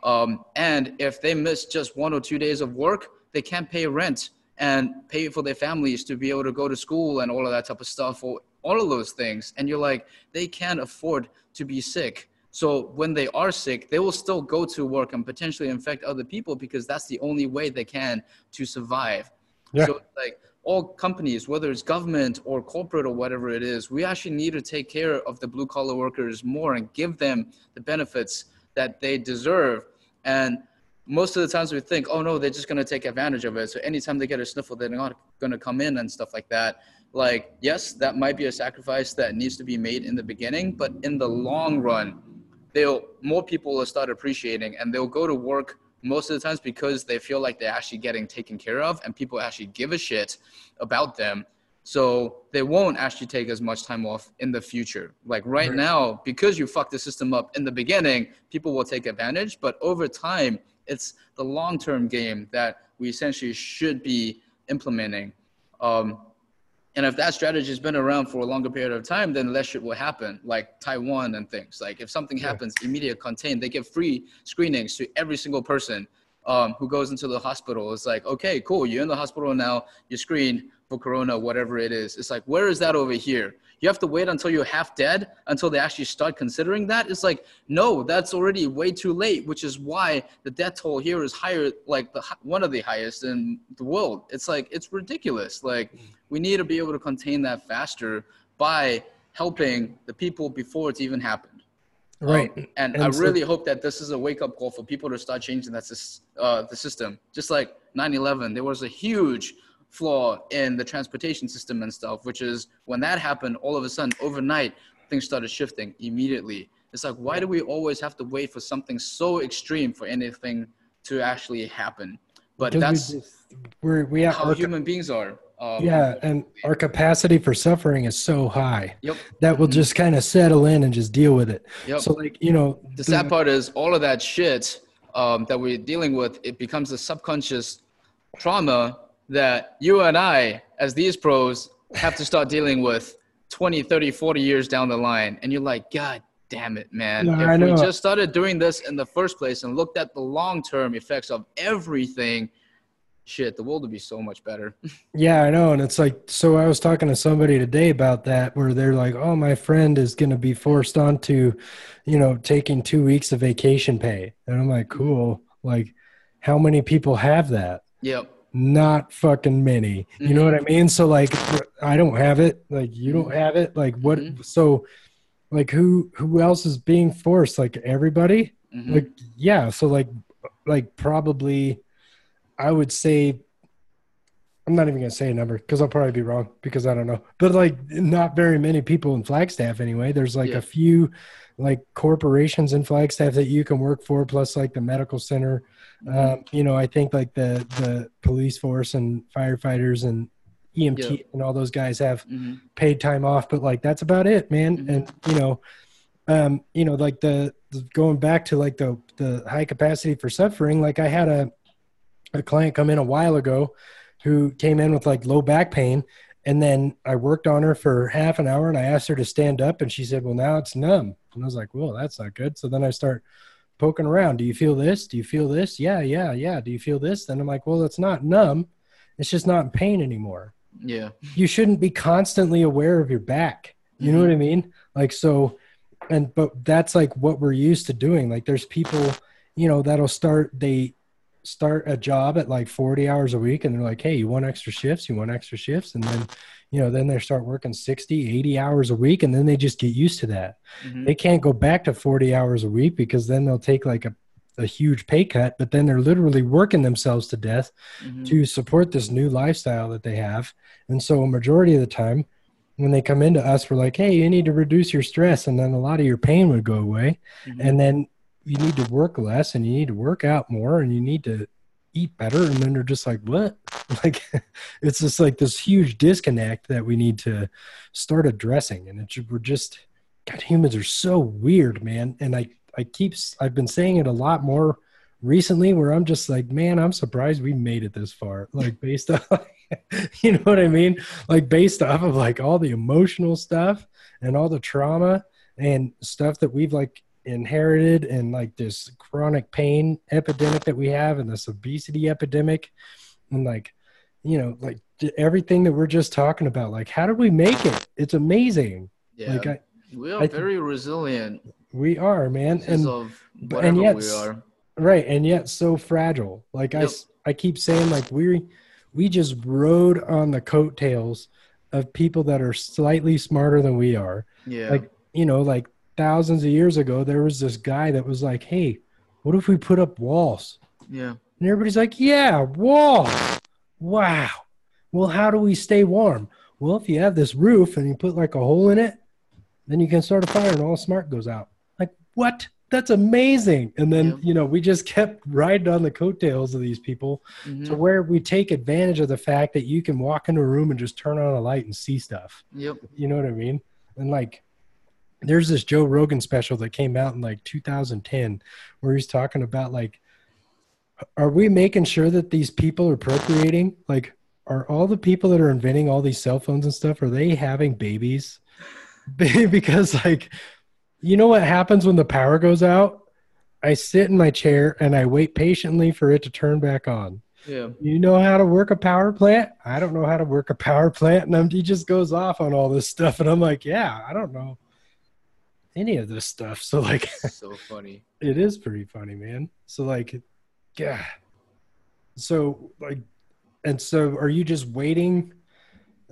um, and if they miss just one or two days of work, they can't pay rent and pay for their families to be able to go to school and all of that type of stuff or all of those things. And you're like, they can't afford to be sick. So when they are sick, they will still go to work and potentially infect other people because that's the only way they can to survive. Yeah. So like all companies, whether it's government or corporate or whatever it is, we actually need to take care of the blue collar workers more and give them the benefits that they deserve. And most of the times we think, oh no, they're just gonna take advantage of it. So anytime they get a sniffle, they're not gonna come in and stuff like that. Like, yes, that might be a sacrifice that needs to be made in the beginning, but in the long run, they'll more people will start appreciating and they'll go to work most of the times because they feel like they're actually getting taken care of and people actually give a shit about them. So they won't actually take as much time off in the future. Like right, right. now, because you fuck the system up in the beginning, people will take advantage. But over time, it's the long term game that we essentially should be implementing. Um, and if that strategy has been around for a longer period of time, then less shit will happen, like Taiwan and things. Like if something happens, immediate contain, they give free screenings to every single person um, who goes into the hospital. It's like, okay, cool, you're in the hospital now, you're screened for corona, whatever it is. It's like, where is that over here? You have to wait until you're half dead until they actually start considering that. It's like no that's already way too late which is why the death toll here is higher like the one of the highest in the world. It's like it's ridiculous. Like we need to be able to contain that faster by helping the people before it's even happened. Right. Um, and, and, i so- really hope that this is a wake-up call for people to start changing that uh, the system. Just like 9-11 there was a huge flaw in the transportation system and stuff, which is when that happened, all of a sudden, overnight, things started shifting immediately. It's like, why do we always have to wait for something so extreme for anything to actually happen? But because that's we we have, how human beings are. Um, yeah, and our capacity for suffering is so high yep. that we'll just kind of settle in and just deal with it. Yep. So, like you know, the, the sad part is all of that shit um, that we're dealing with. It becomes a subconscious trauma that you and I, as these pros, have to start dealing with 20, 30, 40 years down the line. And you're like, God damn it, man. No, if we just started doing this in the first place and looked at the long term effects of everything, shit, the world would be so much better. yeah, I know. And it's like, so I was talking to somebody today about that where they're like, oh, my friend is going to be forced onto, you know, taking two weeks of vacation pay. And I'm like, cool. Like, how many people have that? Yep not fucking many. You mm-hmm. know what I mean? So like I don't have it, like you don't have it. Like what mm-hmm. so like who who else is being forced? Like everybody? Mm-hmm. Like yeah, so like like probably I would say I'm not even gonna say a number because I'll probably be wrong because I don't know. But like not very many people in Flagstaff anyway. There's like yeah. a few like corporations in Flagstaff that you can work for, plus like the medical center Mm-hmm. Um, you know, I think like the the police force and firefighters and EMT yep. and all those guys have mm-hmm. paid time off, but like that's about it, man. Mm-hmm. And you know, um, you know, like the, the going back to like the the high capacity for suffering. Like I had a a client come in a while ago who came in with like low back pain and then I worked on her for half an hour and I asked her to stand up and she said, Well, now it's numb. And I was like, Well, that's not good. So then I start poking around. Do you feel this? Do you feel this? Yeah, yeah, yeah. Do you feel this? Then I'm like, well, it's not numb. It's just not in pain anymore. Yeah. You shouldn't be constantly aware of your back. You mm-hmm. know what I mean? Like, so, and, but that's like what we're used to doing. Like, there's people, you know, that'll start, they start a job at like 40 hours a week and they're like, hey, you want extra shifts? You want extra shifts? And then, you know, then they start working 60, 80 hours a week and then they just get used to that. Mm-hmm. They can't go back to 40 hours a week because then they'll take like a, a huge pay cut, but then they're literally working themselves to death mm-hmm. to support this new lifestyle that they have. And so a majority of the time, when they come into us, we're like, hey, you need to reduce your stress, and then a lot of your pain would go away. Mm-hmm. And then you need to work less and you need to work out more and you need to eat better and then they're just like what? Like it's just like this huge disconnect that we need to start addressing and it's we're just god humans are so weird man and i i keep i've been saying it a lot more recently where i'm just like man i'm surprised we made it this far like based on you know what i mean? Like based off of like all the emotional stuff and all the trauma and stuff that we've like inherited and like this chronic pain epidemic that we have and this obesity epidemic. And like you know like everything that we're just talking about like how did we make it? It's amazing. Yeah. Like I, we are I very resilient. We are man. And and yet we are. Right and yet so fragile. Like yep. i i keep saying like we we just rode on the coattails of people that are slightly smarter than we are. Yeah. Like you know like thousands of years ago, there was this guy that was like, "Hey, what if we put up walls?" Yeah. And everybody's like, "Yeah, walls. Wow. Well, how do we stay warm?" Well, if you have this roof and you put like a hole in it, then you can start a fire and all smart goes out. Like, what? That's amazing. And then, Yep. you know, we just kept riding on the coattails of these people Mhm. to where we take advantage of the fact that you can walk into a room and just turn on a light and see stuff. Yep. You know what I mean? And like, there's this Joe Rogan special that came out in like 2010 where he's talking about like, are we making sure that these people are procreating? Like, are all the people that are inventing all these cell phones and stuff, are they having babies? because like, you know what happens when the power goes out? I sit in my chair and I wait patiently for it to turn back on. Yeah. You know how to work a power plant? I don't know how to work a power plant. And I'm, he just goes off on all this stuff. And I'm like, yeah, I don't know any of this stuff. So, like, so funny. it is pretty funny, man. So, like, yeah. So, like, and so are you just waiting,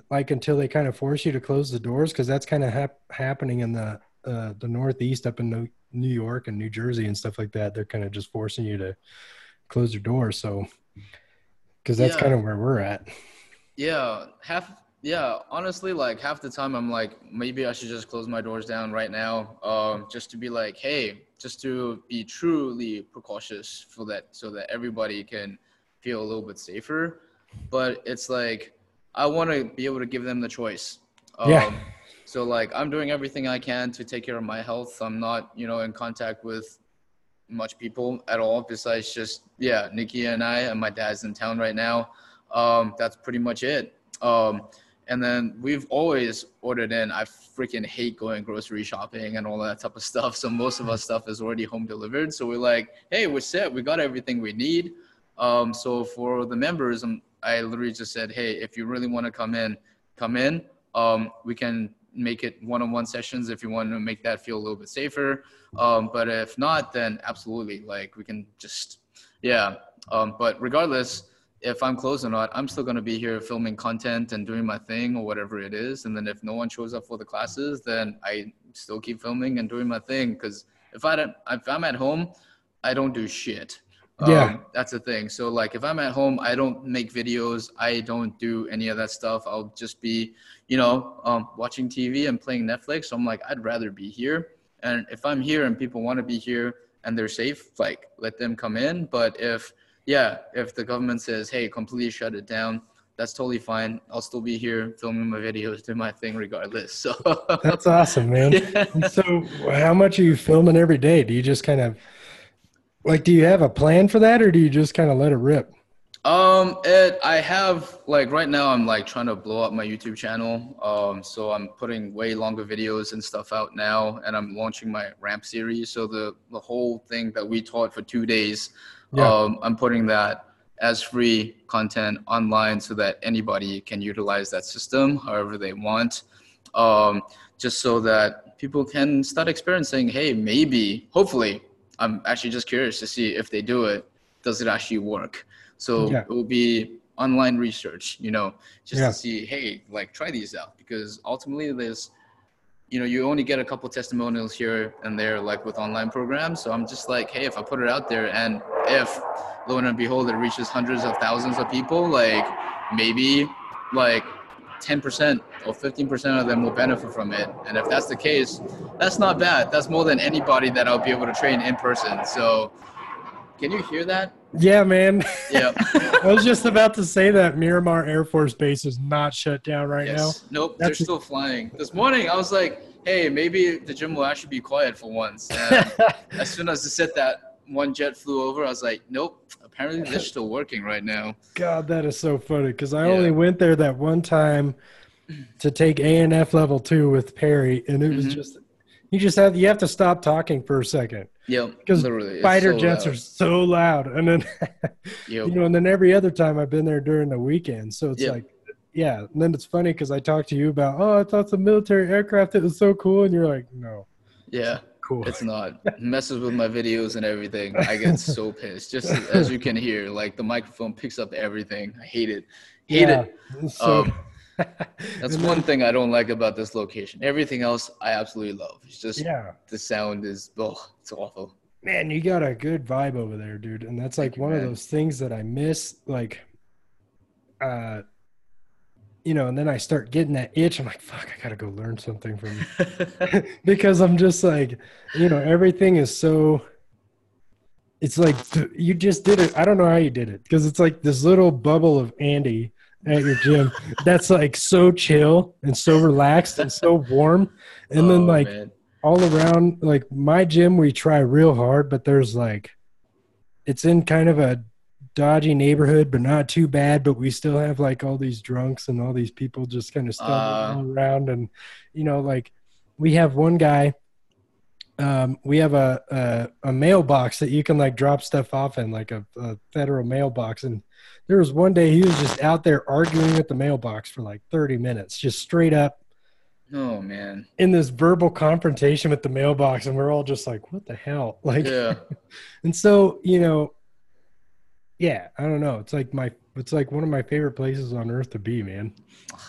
like, until they kind of force you to close the doors? Because that's kind of hap- happening in the, uh, the Northeast up in New, New York and New Jersey and stuff like that. They're kind of just forcing you to close your doors. So, because that's Yeah. kind of where we're at. Yeah, half. Yeah, honestly, like half the time, I'm like, maybe I should just close my doors down right now, um, just to be like, hey, just to be truly precautious for that, so that everybody can feel a little bit safer. But it's like, I want to be able to give them the choice. Um, Yeah. So like, I'm doing everything I can to take care of my health. I'm not, you know, in contact with much people at all besides just yeah nikki and i and my dad's in town right now um that's pretty much it um and then we've always ordered in i freaking hate going grocery shopping and all that type of stuff. So most of our stuff is already home delivered. So we're like hey we're set. We got everything we need. Um so for the members um, i literally just said hey if you really want to come in come in. Um we can make it one-on-one sessions if you want to make that feel a little bit safer. Um, but if not, then absolutely, like we can just, yeah. Um, but regardless, if I'm closed or not, I'm still gonna be here filming content and doing my thing or whatever it is. And then if no one shows up for the classes, then I still keep filming and doing my thing. Because if I don't, if I'm at home, I don't do shit. Yeah. Um, that's the thing. So like, if I'm at home, I don't make videos. I don't do any of that stuff. I'll just be, you know, um, watching TV and playing Netflix. So I'm like, I'd rather be here. And if I'm here and people want to be here and they're safe, like let them come in. But if, yeah, if the government says, hey, completely shut it down, that's totally fine. I'll still be here filming my videos, doing my thing regardless. So That's awesome, man. Yeah. So, how much are you filming every day? Do you just kind of like, do you have a plan for that or do you just kind of let it rip? Um, it, I have like right now I'm like trying to blow up my YouTube channel. Um, so I'm putting way longer videos and stuff out now, and I'm launching my ramp series. So the the whole thing that we taught for two days, Yeah. um, I'm putting that as free content online so that anybody can utilize that system however they want. Um, just so that people can start experiencing, hey, maybe, hopefully, I'm actually just curious to see if they do it, does it actually work? So Yeah. it will be online research, you know, just Yeah. to see, hey, like try these out because ultimately there's, you know, you only get a couple testimonials here and there, like with online programs. So I'm just like, hey, if I put it out there and if lo and behold, it reaches hundreds of thousands of people, like maybe like 10% or 15% of them will benefit from it. And if that's the case, that's not bad. That's more than anybody that I'll be able to train in person. So can you hear that? Yeah, man. Yeah. I was just about to say that Miramar Air Force Base is not shut down right Yes. Nope. That's- they're still flying. This morning, I was like, "Hey, maybe the gym will actually be quiet for once." As soon as I said that, one jet flew over. I was like, "Nope. Apparently, they're still working right now." God, that is so funny because I Yeah. only went there that one time to take A and F level two with Perry, and it was Mhm. just you just have you have to stop talking for a second Yep. because fighter so jets loud. are so loud, and then Yep. you know, and then every other time I've been there during the weekend, so it's Yeah. like. Yeah, and then it's funny because I talked to you about, oh, I thought the military aircraft it was so cool, and you're like, no, Yeah. cool. It's not. It messes with my videos and everything. I get so pissed. Just as you can hear, like the microphone picks up everything. I hate it. Hate yeah, it. So Um, That's one thing I don't like about this location. Everything else I absolutely love. It's just Yeah, the sound is oh, it's awful. man, you got a good vibe over there, dude. And that's like Thank you, one of those things that I miss. Like, uh, you know, and then I start getting that itch. I'm like, fuck, I gotta go learn something from because I'm just like, you know, everything is so. It's like you just did it. I don't know how you did it because it's like this little bubble of Andy at your gym that's like so chill and so relaxed and so warm, and then Oh, like man. all around like my gym we try real hard but there's like it's in kind of a dodgy neighborhood but not too bad but we still have like all these drunks and all these people just kind of stumbling Uh. around and you know like we have one guy um, we have a, a a mailbox that you can like drop stuff off in like a, a federal mailbox and there was one day he was just out there arguing at the mailbox for like 30 minutes just straight up oh man. in this verbal confrontation with the mailbox and we're all just like what the hell like Yeah. and so you know yeah i don't know it's like my it's like one of my favorite places on earth to be man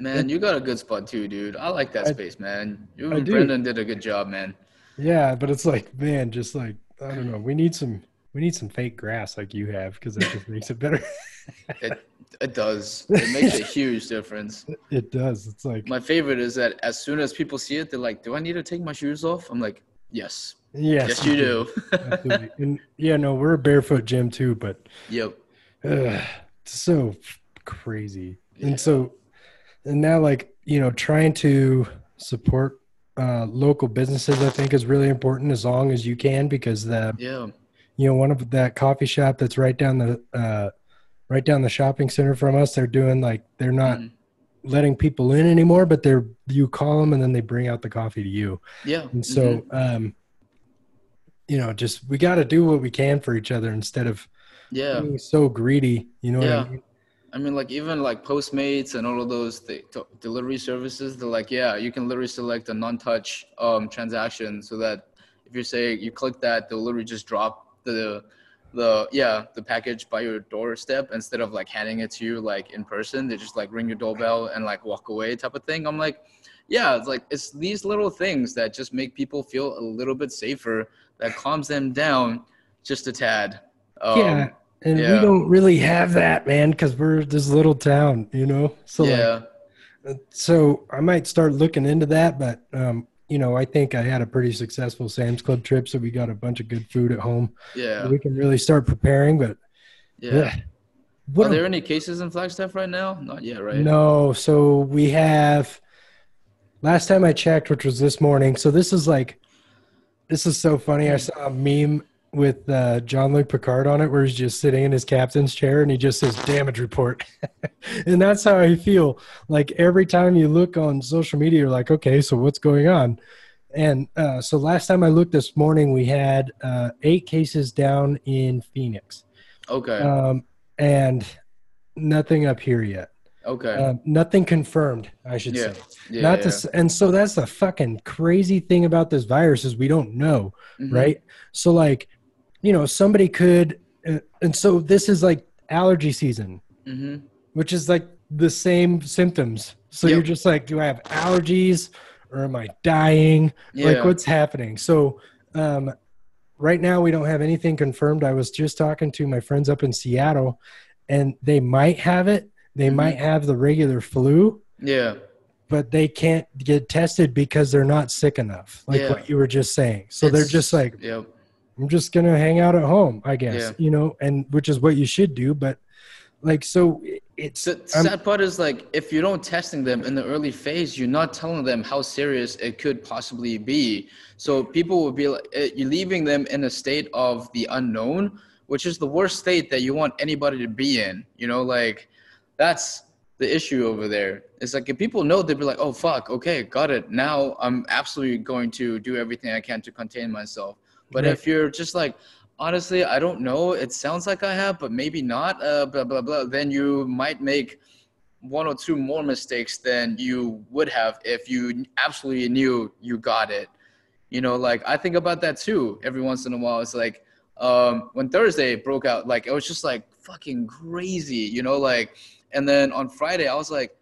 Man, you got a good spot too, dude. I like that I- space, man. You I and do. Brendan did a good job, man. yeah but it's like man just like i don't know we need some we need some fake grass like you have because it just makes it better It it does. It makes a huge difference. it does it's like My favorite is that as soon as people see it, they're like, "Do I need to take my shoes off?" I'm like, "Yes, yes, yes, you do." And yeah no we're a barefoot gym too but yep. Ugh, so crazy. Yeah. And so, and now, like, you know, trying to support uh, local businesses, I think is really important as long as you can, because the, Yeah. You know, one of that coffee shop that's right down the, uh, right down the shopping center from us, they're doing like, they're not Mhm. letting people in anymore, but they're, you call them and then they bring out the coffee to you. Yeah. And so, um, you know, just, we got to do what we can for each other instead of yeah. being so greedy, you know what Yeah. I mean? I mean, like even like Postmates and all of those th- t- delivery services, they're like, yeah, you can literally select a non-touch um, transaction, so that if you say you click that, they'll literally just drop the the yeah the package by your doorstep instead of like handing it to you like in person. They just like ring your doorbell and like walk away type of thing. I'm like, yeah, it's like it's these little things that just make people feel a little bit safer, that calms them down just a tad. Um, yeah and we don't really have that man because we're this little town you know so yeah. like, so i might start looking into that but um you know i think i had a pretty successful sam's club trip so we got a bunch of good food at home yeah. we can really start preparing but Yeah. yeah what Are a- there any cases in Flagstaff right now? Not yet, right? no so we have last time i checked which was this morning so this is like this is so funny i saw a meme with uh, Jean-Luc Picard on it, where he's just sitting in his captain's chair and he just says "damage report," and that's how I feel. Like every time you look on social media, you're like, "Okay, so what's going on?" And uh, so last time I looked this morning, we had uh, eight cases down in Phoenix, Okay. um, and nothing up here yet. okay. Um, nothing confirmed, I should yeah. say. Yeah. Not yeah. to, and so that's the fucking crazy thing about this virus is we don't know Mhm. right? So like, you know, somebody could, uh, and so this is like allergy season, Mhm. which is like the same symptoms. So Yep. you're just like, do I have allergies or am I dying? Like, what's happening? So, um, right now we don't have anything confirmed. I was just talking to my friends up in Seattle, and they might have it. They Mhm. might have the regular flu, Yeah. but they can't get tested because they're not sick enough, like Yeah. what you were just saying. So they're just like, Yep. I'm just gonna hang out at home, I guess, Yeah. you know, and which is what you should do. But like, so it's The I'm- sad part is like if you don't testing them in the early phase, you're not telling them how serious it could possibly be. So people will be like, eh, you're leaving them in a state of the unknown, which is the worst state that you want anybody to be in. You know, like that's the issue over there. It's like if people know, they'd be like, oh fuck, okay, got it. Now I'm absolutely going to do everything I can to contain myself. But Right. if you're just like, honestly, I don't know. It sounds like I have, but maybe not. Uh, blah blah blah. Then you might make one or two more mistakes than you would have if you absolutely knew you got it. You know, like I think about that too. Every once in a while, it's like um, when Thursday broke out, like it was just like fucking crazy. You know, like, and then on Friday, I was like.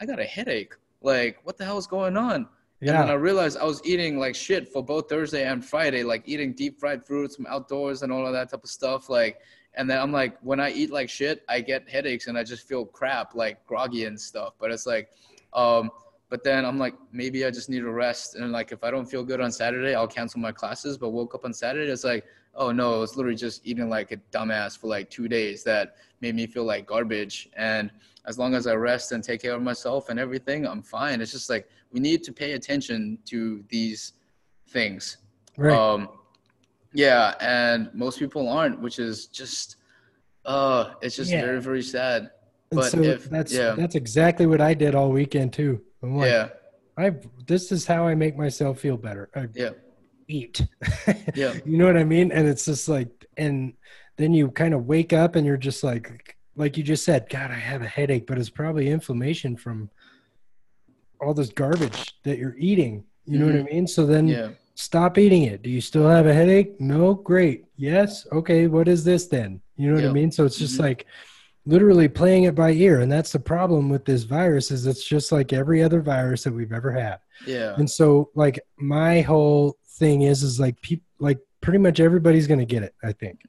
I got a headache. Like, what the hell is going on? Yeah. And then I realized I was eating like shit for both Thursday and Friday, like eating deep fried fruits from outdoors and all of that type of stuff. Like, and then I'm like, when I eat like shit, I get headaches and I just feel crap, like groggy and stuff. But it's like, um, but then I'm like, maybe I just need to rest. And like, if I don't feel good on Saturday, I'll cancel my classes. But woke up on Saturday, it's like, oh no, it's literally just eating like a dumbass for like two days that made me feel like garbage. And as long as I rest and take care of myself and everything, I'm fine. It's just like we need to pay attention to these things. Right. Um, yeah, and most people aren't, which is just, uh, it's just Yeah. very very sad. And But so if that's yeah, that's exactly what I did all weekend too. I'm like, yeah, I this is how I make myself feel better. I yeah, eat. Yeah. You know what I mean? And it's just like and then you kind of wake up and you're just like like you just said, God, I have a headache, but it's probably inflammation from all this garbage that you're eating. You know what I mean? So then yeah, stop eating it. Do you still have a headache? No, great. Yes. Okay, what is this then? You know what I mean? So it's just Mhm. like literally playing it by ear. And that's the problem with this virus is it's just like every other virus that we've ever had. yeah, And so like my whole thing is is like people like pretty much everybody's going to get it, I think.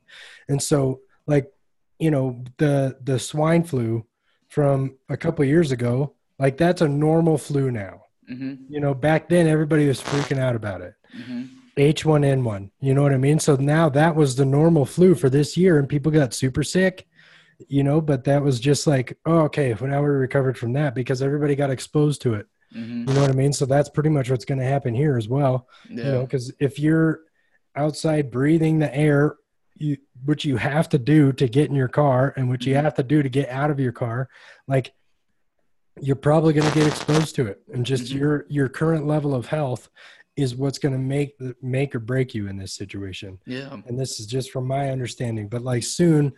And so like you know the the swine flu from a couple years ago, like that's a normal flu now. hmm You know, back then everybody was freaking out about it. hmm H1N1. You know what I mean? So now that was the normal flu for this year, and people got super sick, you know, but that was just like, oh, okay, well, now we're recovered from that because everybody got exposed to it. hmm You know what I mean? So that's pretty much what's going to happen here as well. yeah, You know, because if you're outside breathing the air, you, which you have to do to get in your car and what you Mhm. have to do to get out of your car, like you're probably going to get exposed to it. And just Mhm. your your current level of health is what's going to make the make or break you in this situation. yeah, And this is just from my understanding. But like soon,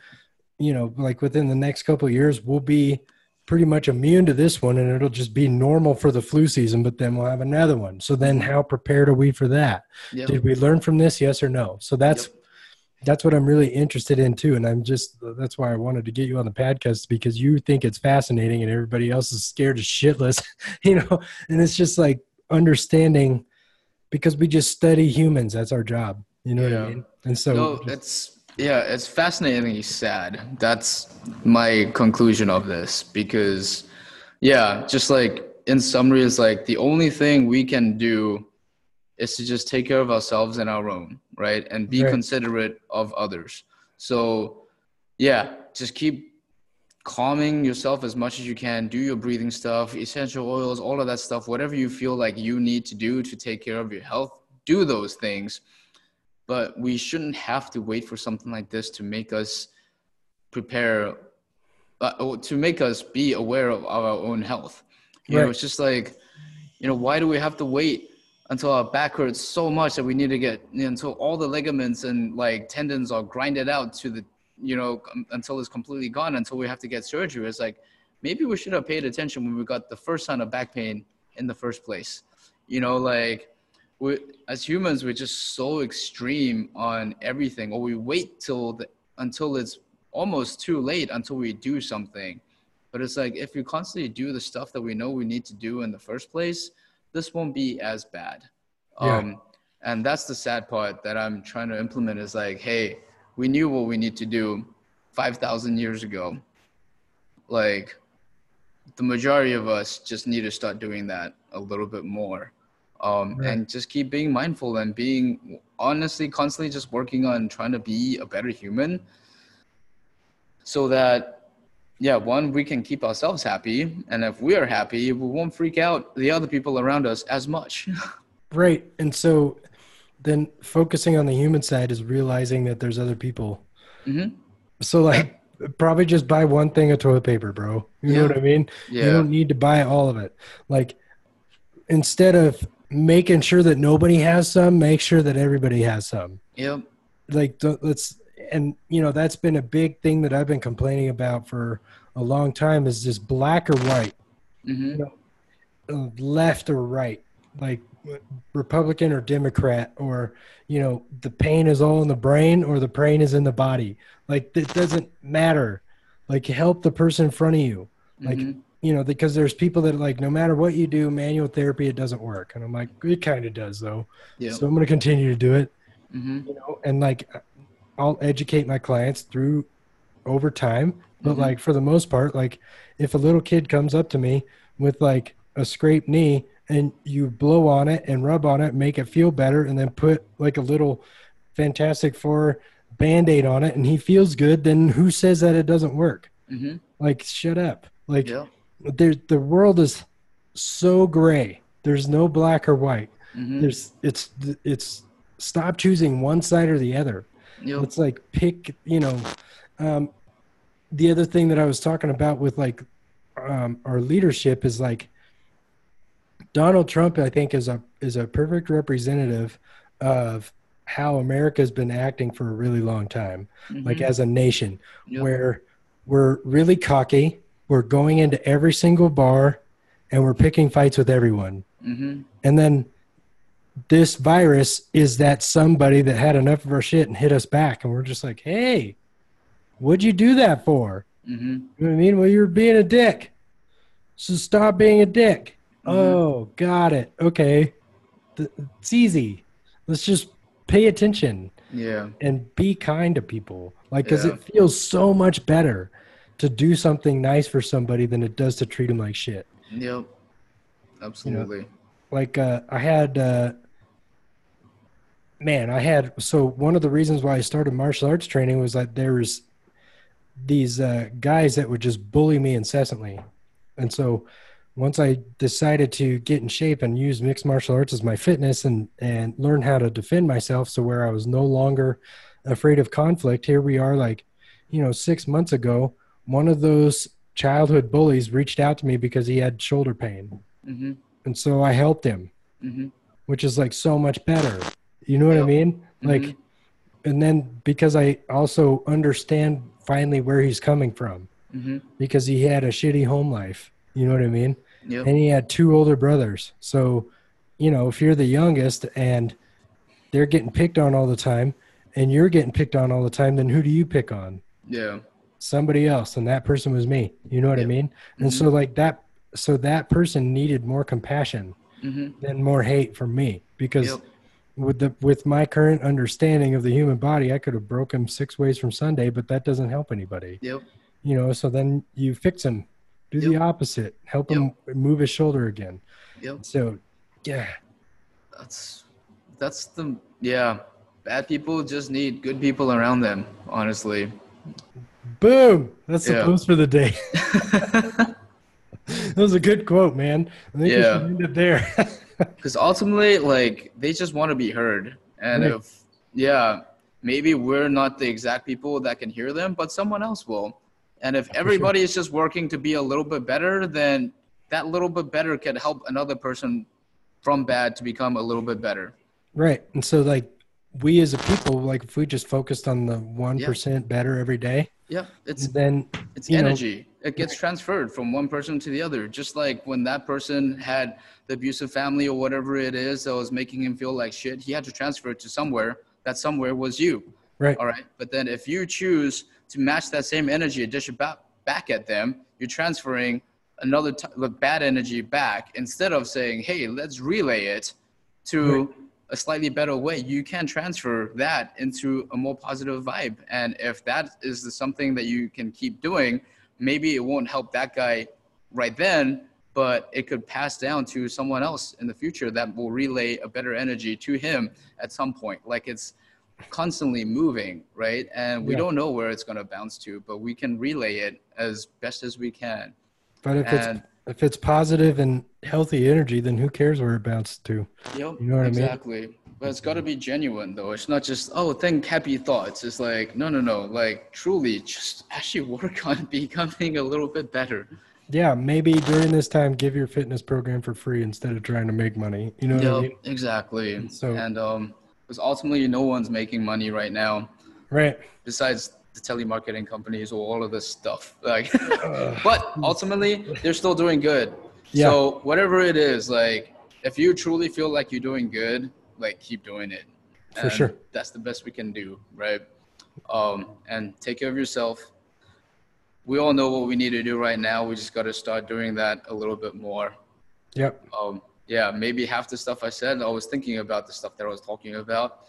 you know, like within the next couple of years, we'll be pretty much immune to this one and it'll just be normal for the flu season, but then we'll have another one. So then how prepared are we for that? yeah. Did we learn from this? Yes or no? So that's Yep. that's what I'm really interested in too. And I'm just that's why I wanted to get you on the podcast because you think it's fascinating and everybody else is scared to shitless, you know, and it's just like understanding because we just study humans. That's our job. You know what I mean? And so no, it's yeah, it's fascinatingly sad. That's my conclusion of this because yeah, just like in summary, is like the only thing we can do is to just take care of ourselves and our own, right? And be Right. considerate of others. So yeah, just keep calming yourself as much as you can. Do your breathing stuff, essential oils, all of that stuff, whatever you feel like you need to do to take care of your health, do those things but we shouldn't have to wait for something like this to make us prepare uh, to make us be aware of our own health. You know it's just like you know why do we have to wait until our back hurts so much that we need to get until all the ligaments and like tendons are grinded out to the you know until it's completely gone until we have to get surgery? It's like maybe we should have paid attention when we got the first sign of back pain in the first place. You know like we as humans we're just so extreme on everything or we wait till the, until it's almost too late until we do something. But it's like if we constantly do the stuff that we know we need to do in the first place this won't be as bad. Yeah. um and that's the sad part that i'm trying to implement is like hey we knew what we need to do 5000 years ago. Like the majority of us just need to start doing that a little bit more um, Right. and just keep being mindful and being honestly constantly just working on trying to be a better human so that yeah one we can keep ourselves happy and if we are happy we won't freak out the other people around us as much Right. And so then focusing on the human side is realizing that there's other people. hmm So like probably just buy one thing of toilet paper, bro. You know what I mean? yeah. You don't need to buy all of it. Like instead of making sure that nobody has some, make sure that everybody has some. yep Like let's and you know that's been a big thing that I've been complaining about for a long time is just black or white. hmm uh, left or right, like Republican or Democrat, or you know, the pain is all in the brain or the brain is in the body. Like it doesn't matter. Like help the person in front of you. Like Mhm. You know, because there's people that like no matter what you do, manual therapy it doesn't work, and I'm like, it kind of does though. Yeah. So I'm gonna continue to do it. mm-hmm. You know, and like I'll educate my clients through over time, but Mhm. like for the most part, like if a little kid comes up to me with like a scraped knee and you blow on it and rub on it, make it feel better, and then put like a little Fantastic Four band-aid on it and he feels good, then who says that it doesn't work? Mm-hmm. Like shut up. Like Yeah. There the world is so gray. There's no black or white. Mm-hmm. There's it's it's stop choosing one side or the other. Yep. It's like pick, you know, um, the other thing that I was talking about with like um, our leadership is like Donald Trump. I think is a is a perfect representative of how America's been acting for a really long time, like Mhm. as a nation, Yep. where we're really cocky. We're going into every single bar, and we're picking fights with everyone. Mm-hmm. And then this virus is that somebody that had enough of our shit and hit us back. And we're just like, hey, what'd you do that for? Mm-hmm. You know what I mean? Well, you're being a dick. So stop being a dick. Mhm. Oh, got it. Okay. It's easy. Let's just pay attention Yeah. and be kind to people. Like, because Yeah. it feels so much better to do something nice for somebody than it does to treat them like shit. Yep. Absolutely. like uh, I had uh, man, I had so one of the reasons why I started martial arts training was that there was these uh, guys that would just bully me incessantly, and so once I decided to get in shape and use mixed martial arts as my fitness and and learn how to defend myself, so where I was no longer afraid of conflict. Here we are, like you know, six months ago, one of those childhood bullies reached out to me because he had shoulder pain, Mm-hmm. and so I helped him Mm-hmm. which is like so much better. You know what I mean? Like, Mhm. and then because I also understand finally where he's coming from Mm-hmm. because he had a shitty home life. You know what I mean? Yep. And he had two older brothers. So, you know, if you're the youngest and they're getting picked on all the time and you're getting picked on all the time, then who do you pick on? Yeah. Somebody else. And that person was me. You know what I mean? And so, like, that, so that person needed more compassion Mm-hmm. than more hate from me because Yep. with the with my current understanding of the human body, I could have broke him six ways from Sunday, but that doesn't help anybody. Yep. You know, so then you fix him, do the opposite, help him move his shoulder again. Yep. So, yeah, That's that's the yeah. Bad people just need good people around them. Honestly. Boom. That's the Yeah. post for the day. that was a good quote, man. I think Yeah. we should end it there. Because ultimately, like they just want to be heard, and Right. if yeah, maybe we're not the exact people that can hear them, but someone else will. And if sure. everybody is just working to be a little bit better, then that little bit better can help another person from bad to become a little bit better. right. And so, like, we as a people, like, if we just focused on the 1% better every day, Yeah, it's then it's you know- energy. it gets transferred from one person to the other. Just like when that person had the abusive family or whatever it is that was making him feel like shit, he had to transfer it to somewhere. That somewhere was you. right. All right. But then if you choose to match that same energy dish it back, back at them, you're transferring another t- bad energy back instead of saying, hey, let's relay it to a slightly better way. You can transfer that into a more positive vibe. And if that is the, something that you can keep doing, maybe it won't help that guy right then, but it could pass down to someone else in the future that will relay a better energy to him at some point. Like it's constantly moving, right? And we Yeah. don't know where it's going to bounce to, but we can relay it as best as we can. But if it's And if it's positive and healthy energy, then who cares where it bounces to? Yep, You know what I mean? exactly. But it's got to be genuine, though. It's not just oh, think happy thoughts. It's like no, no, no. Like truly, just actually work on becoming a little bit better. Yeah, maybe during this time, give your fitness program for free instead of trying to make money. You know what I Yep, mean? exactly. So- and um, because ultimately, no one's making money right now Right. besides the telemarketing companies or all of this stuff. Like, but ultimately, they're still doing good. Yeah. So whatever it is, like, if you truly feel like you're doing good, like, keep doing it. For sure. That's the best we can do, right? Um, and take care of yourself. we all know what we need to do right now. We just got to start doing that a little bit more. Yep. Um, yeah, maybe half the stuff I said, I was thinking about the stuff that I was talking about.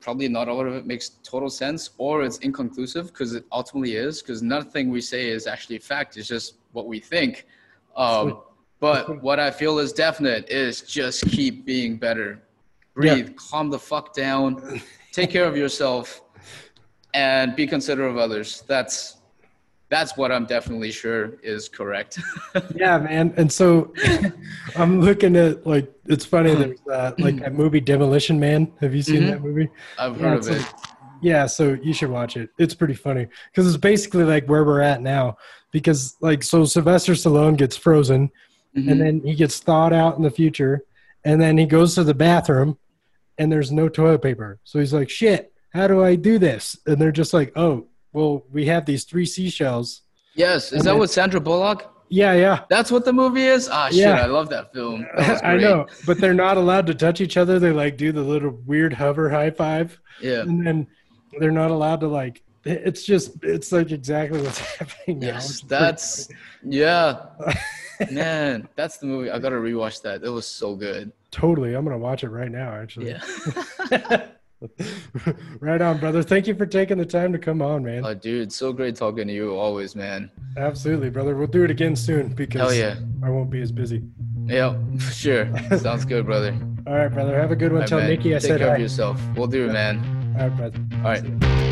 Probably not all of it makes total sense, or it's inconclusive because it ultimately is. Because nothing we say is actually fact; it's just what we think. Um, but what I feel is definite is just keep being better. Breathe, Yeah. calm the fuck down, take care of yourself, and be considerate of others. That's that's what I'm definitely sure is correct. Yeah, man. And so I'm looking at like it's funny. There's uh, like that movie Demolition Man. Have you seen Mhm. that movie? I've Yeah, heard of it. like- yeah, so you should watch it. It's pretty funny because it's basically like where we're at now. Because like so, Sylvester Stallone gets frozen, Mhm. and then he gets thawed out in the future, and then he goes to the bathroom, and there's no toilet paper. So he's like, "Shit, how do I do this?" And they're just like, "Oh, well, we have these three seashells." yes, is that then- with Sandra Bullock? Yeah, yeah. That's what the movie is. Ah, shit! Yeah. I love that film. That I know, but they're not allowed to touch each other. They like do the little weird hover high five, Yeah. and then they're not allowed to like. It's just, it's like exactly what's happening. Yes, pretty that's yeah, man. That's the movie. I gotta rewatch that. It was so good. totally. I'm gonna watch it right now. Actually, Yeah. right on, brother. Thank you for taking the time to come on, man. oh, dude, so great talking to you always, man. Absolutely, brother. We'll do it again soon because yeah. I won't be as busy. Yeah, sure. Sounds good, brother. All right, brother. Have a good one. All Tell man. Nikki I said. Take said care hi. of yourself. We'll do it, man. All right, brother. All right.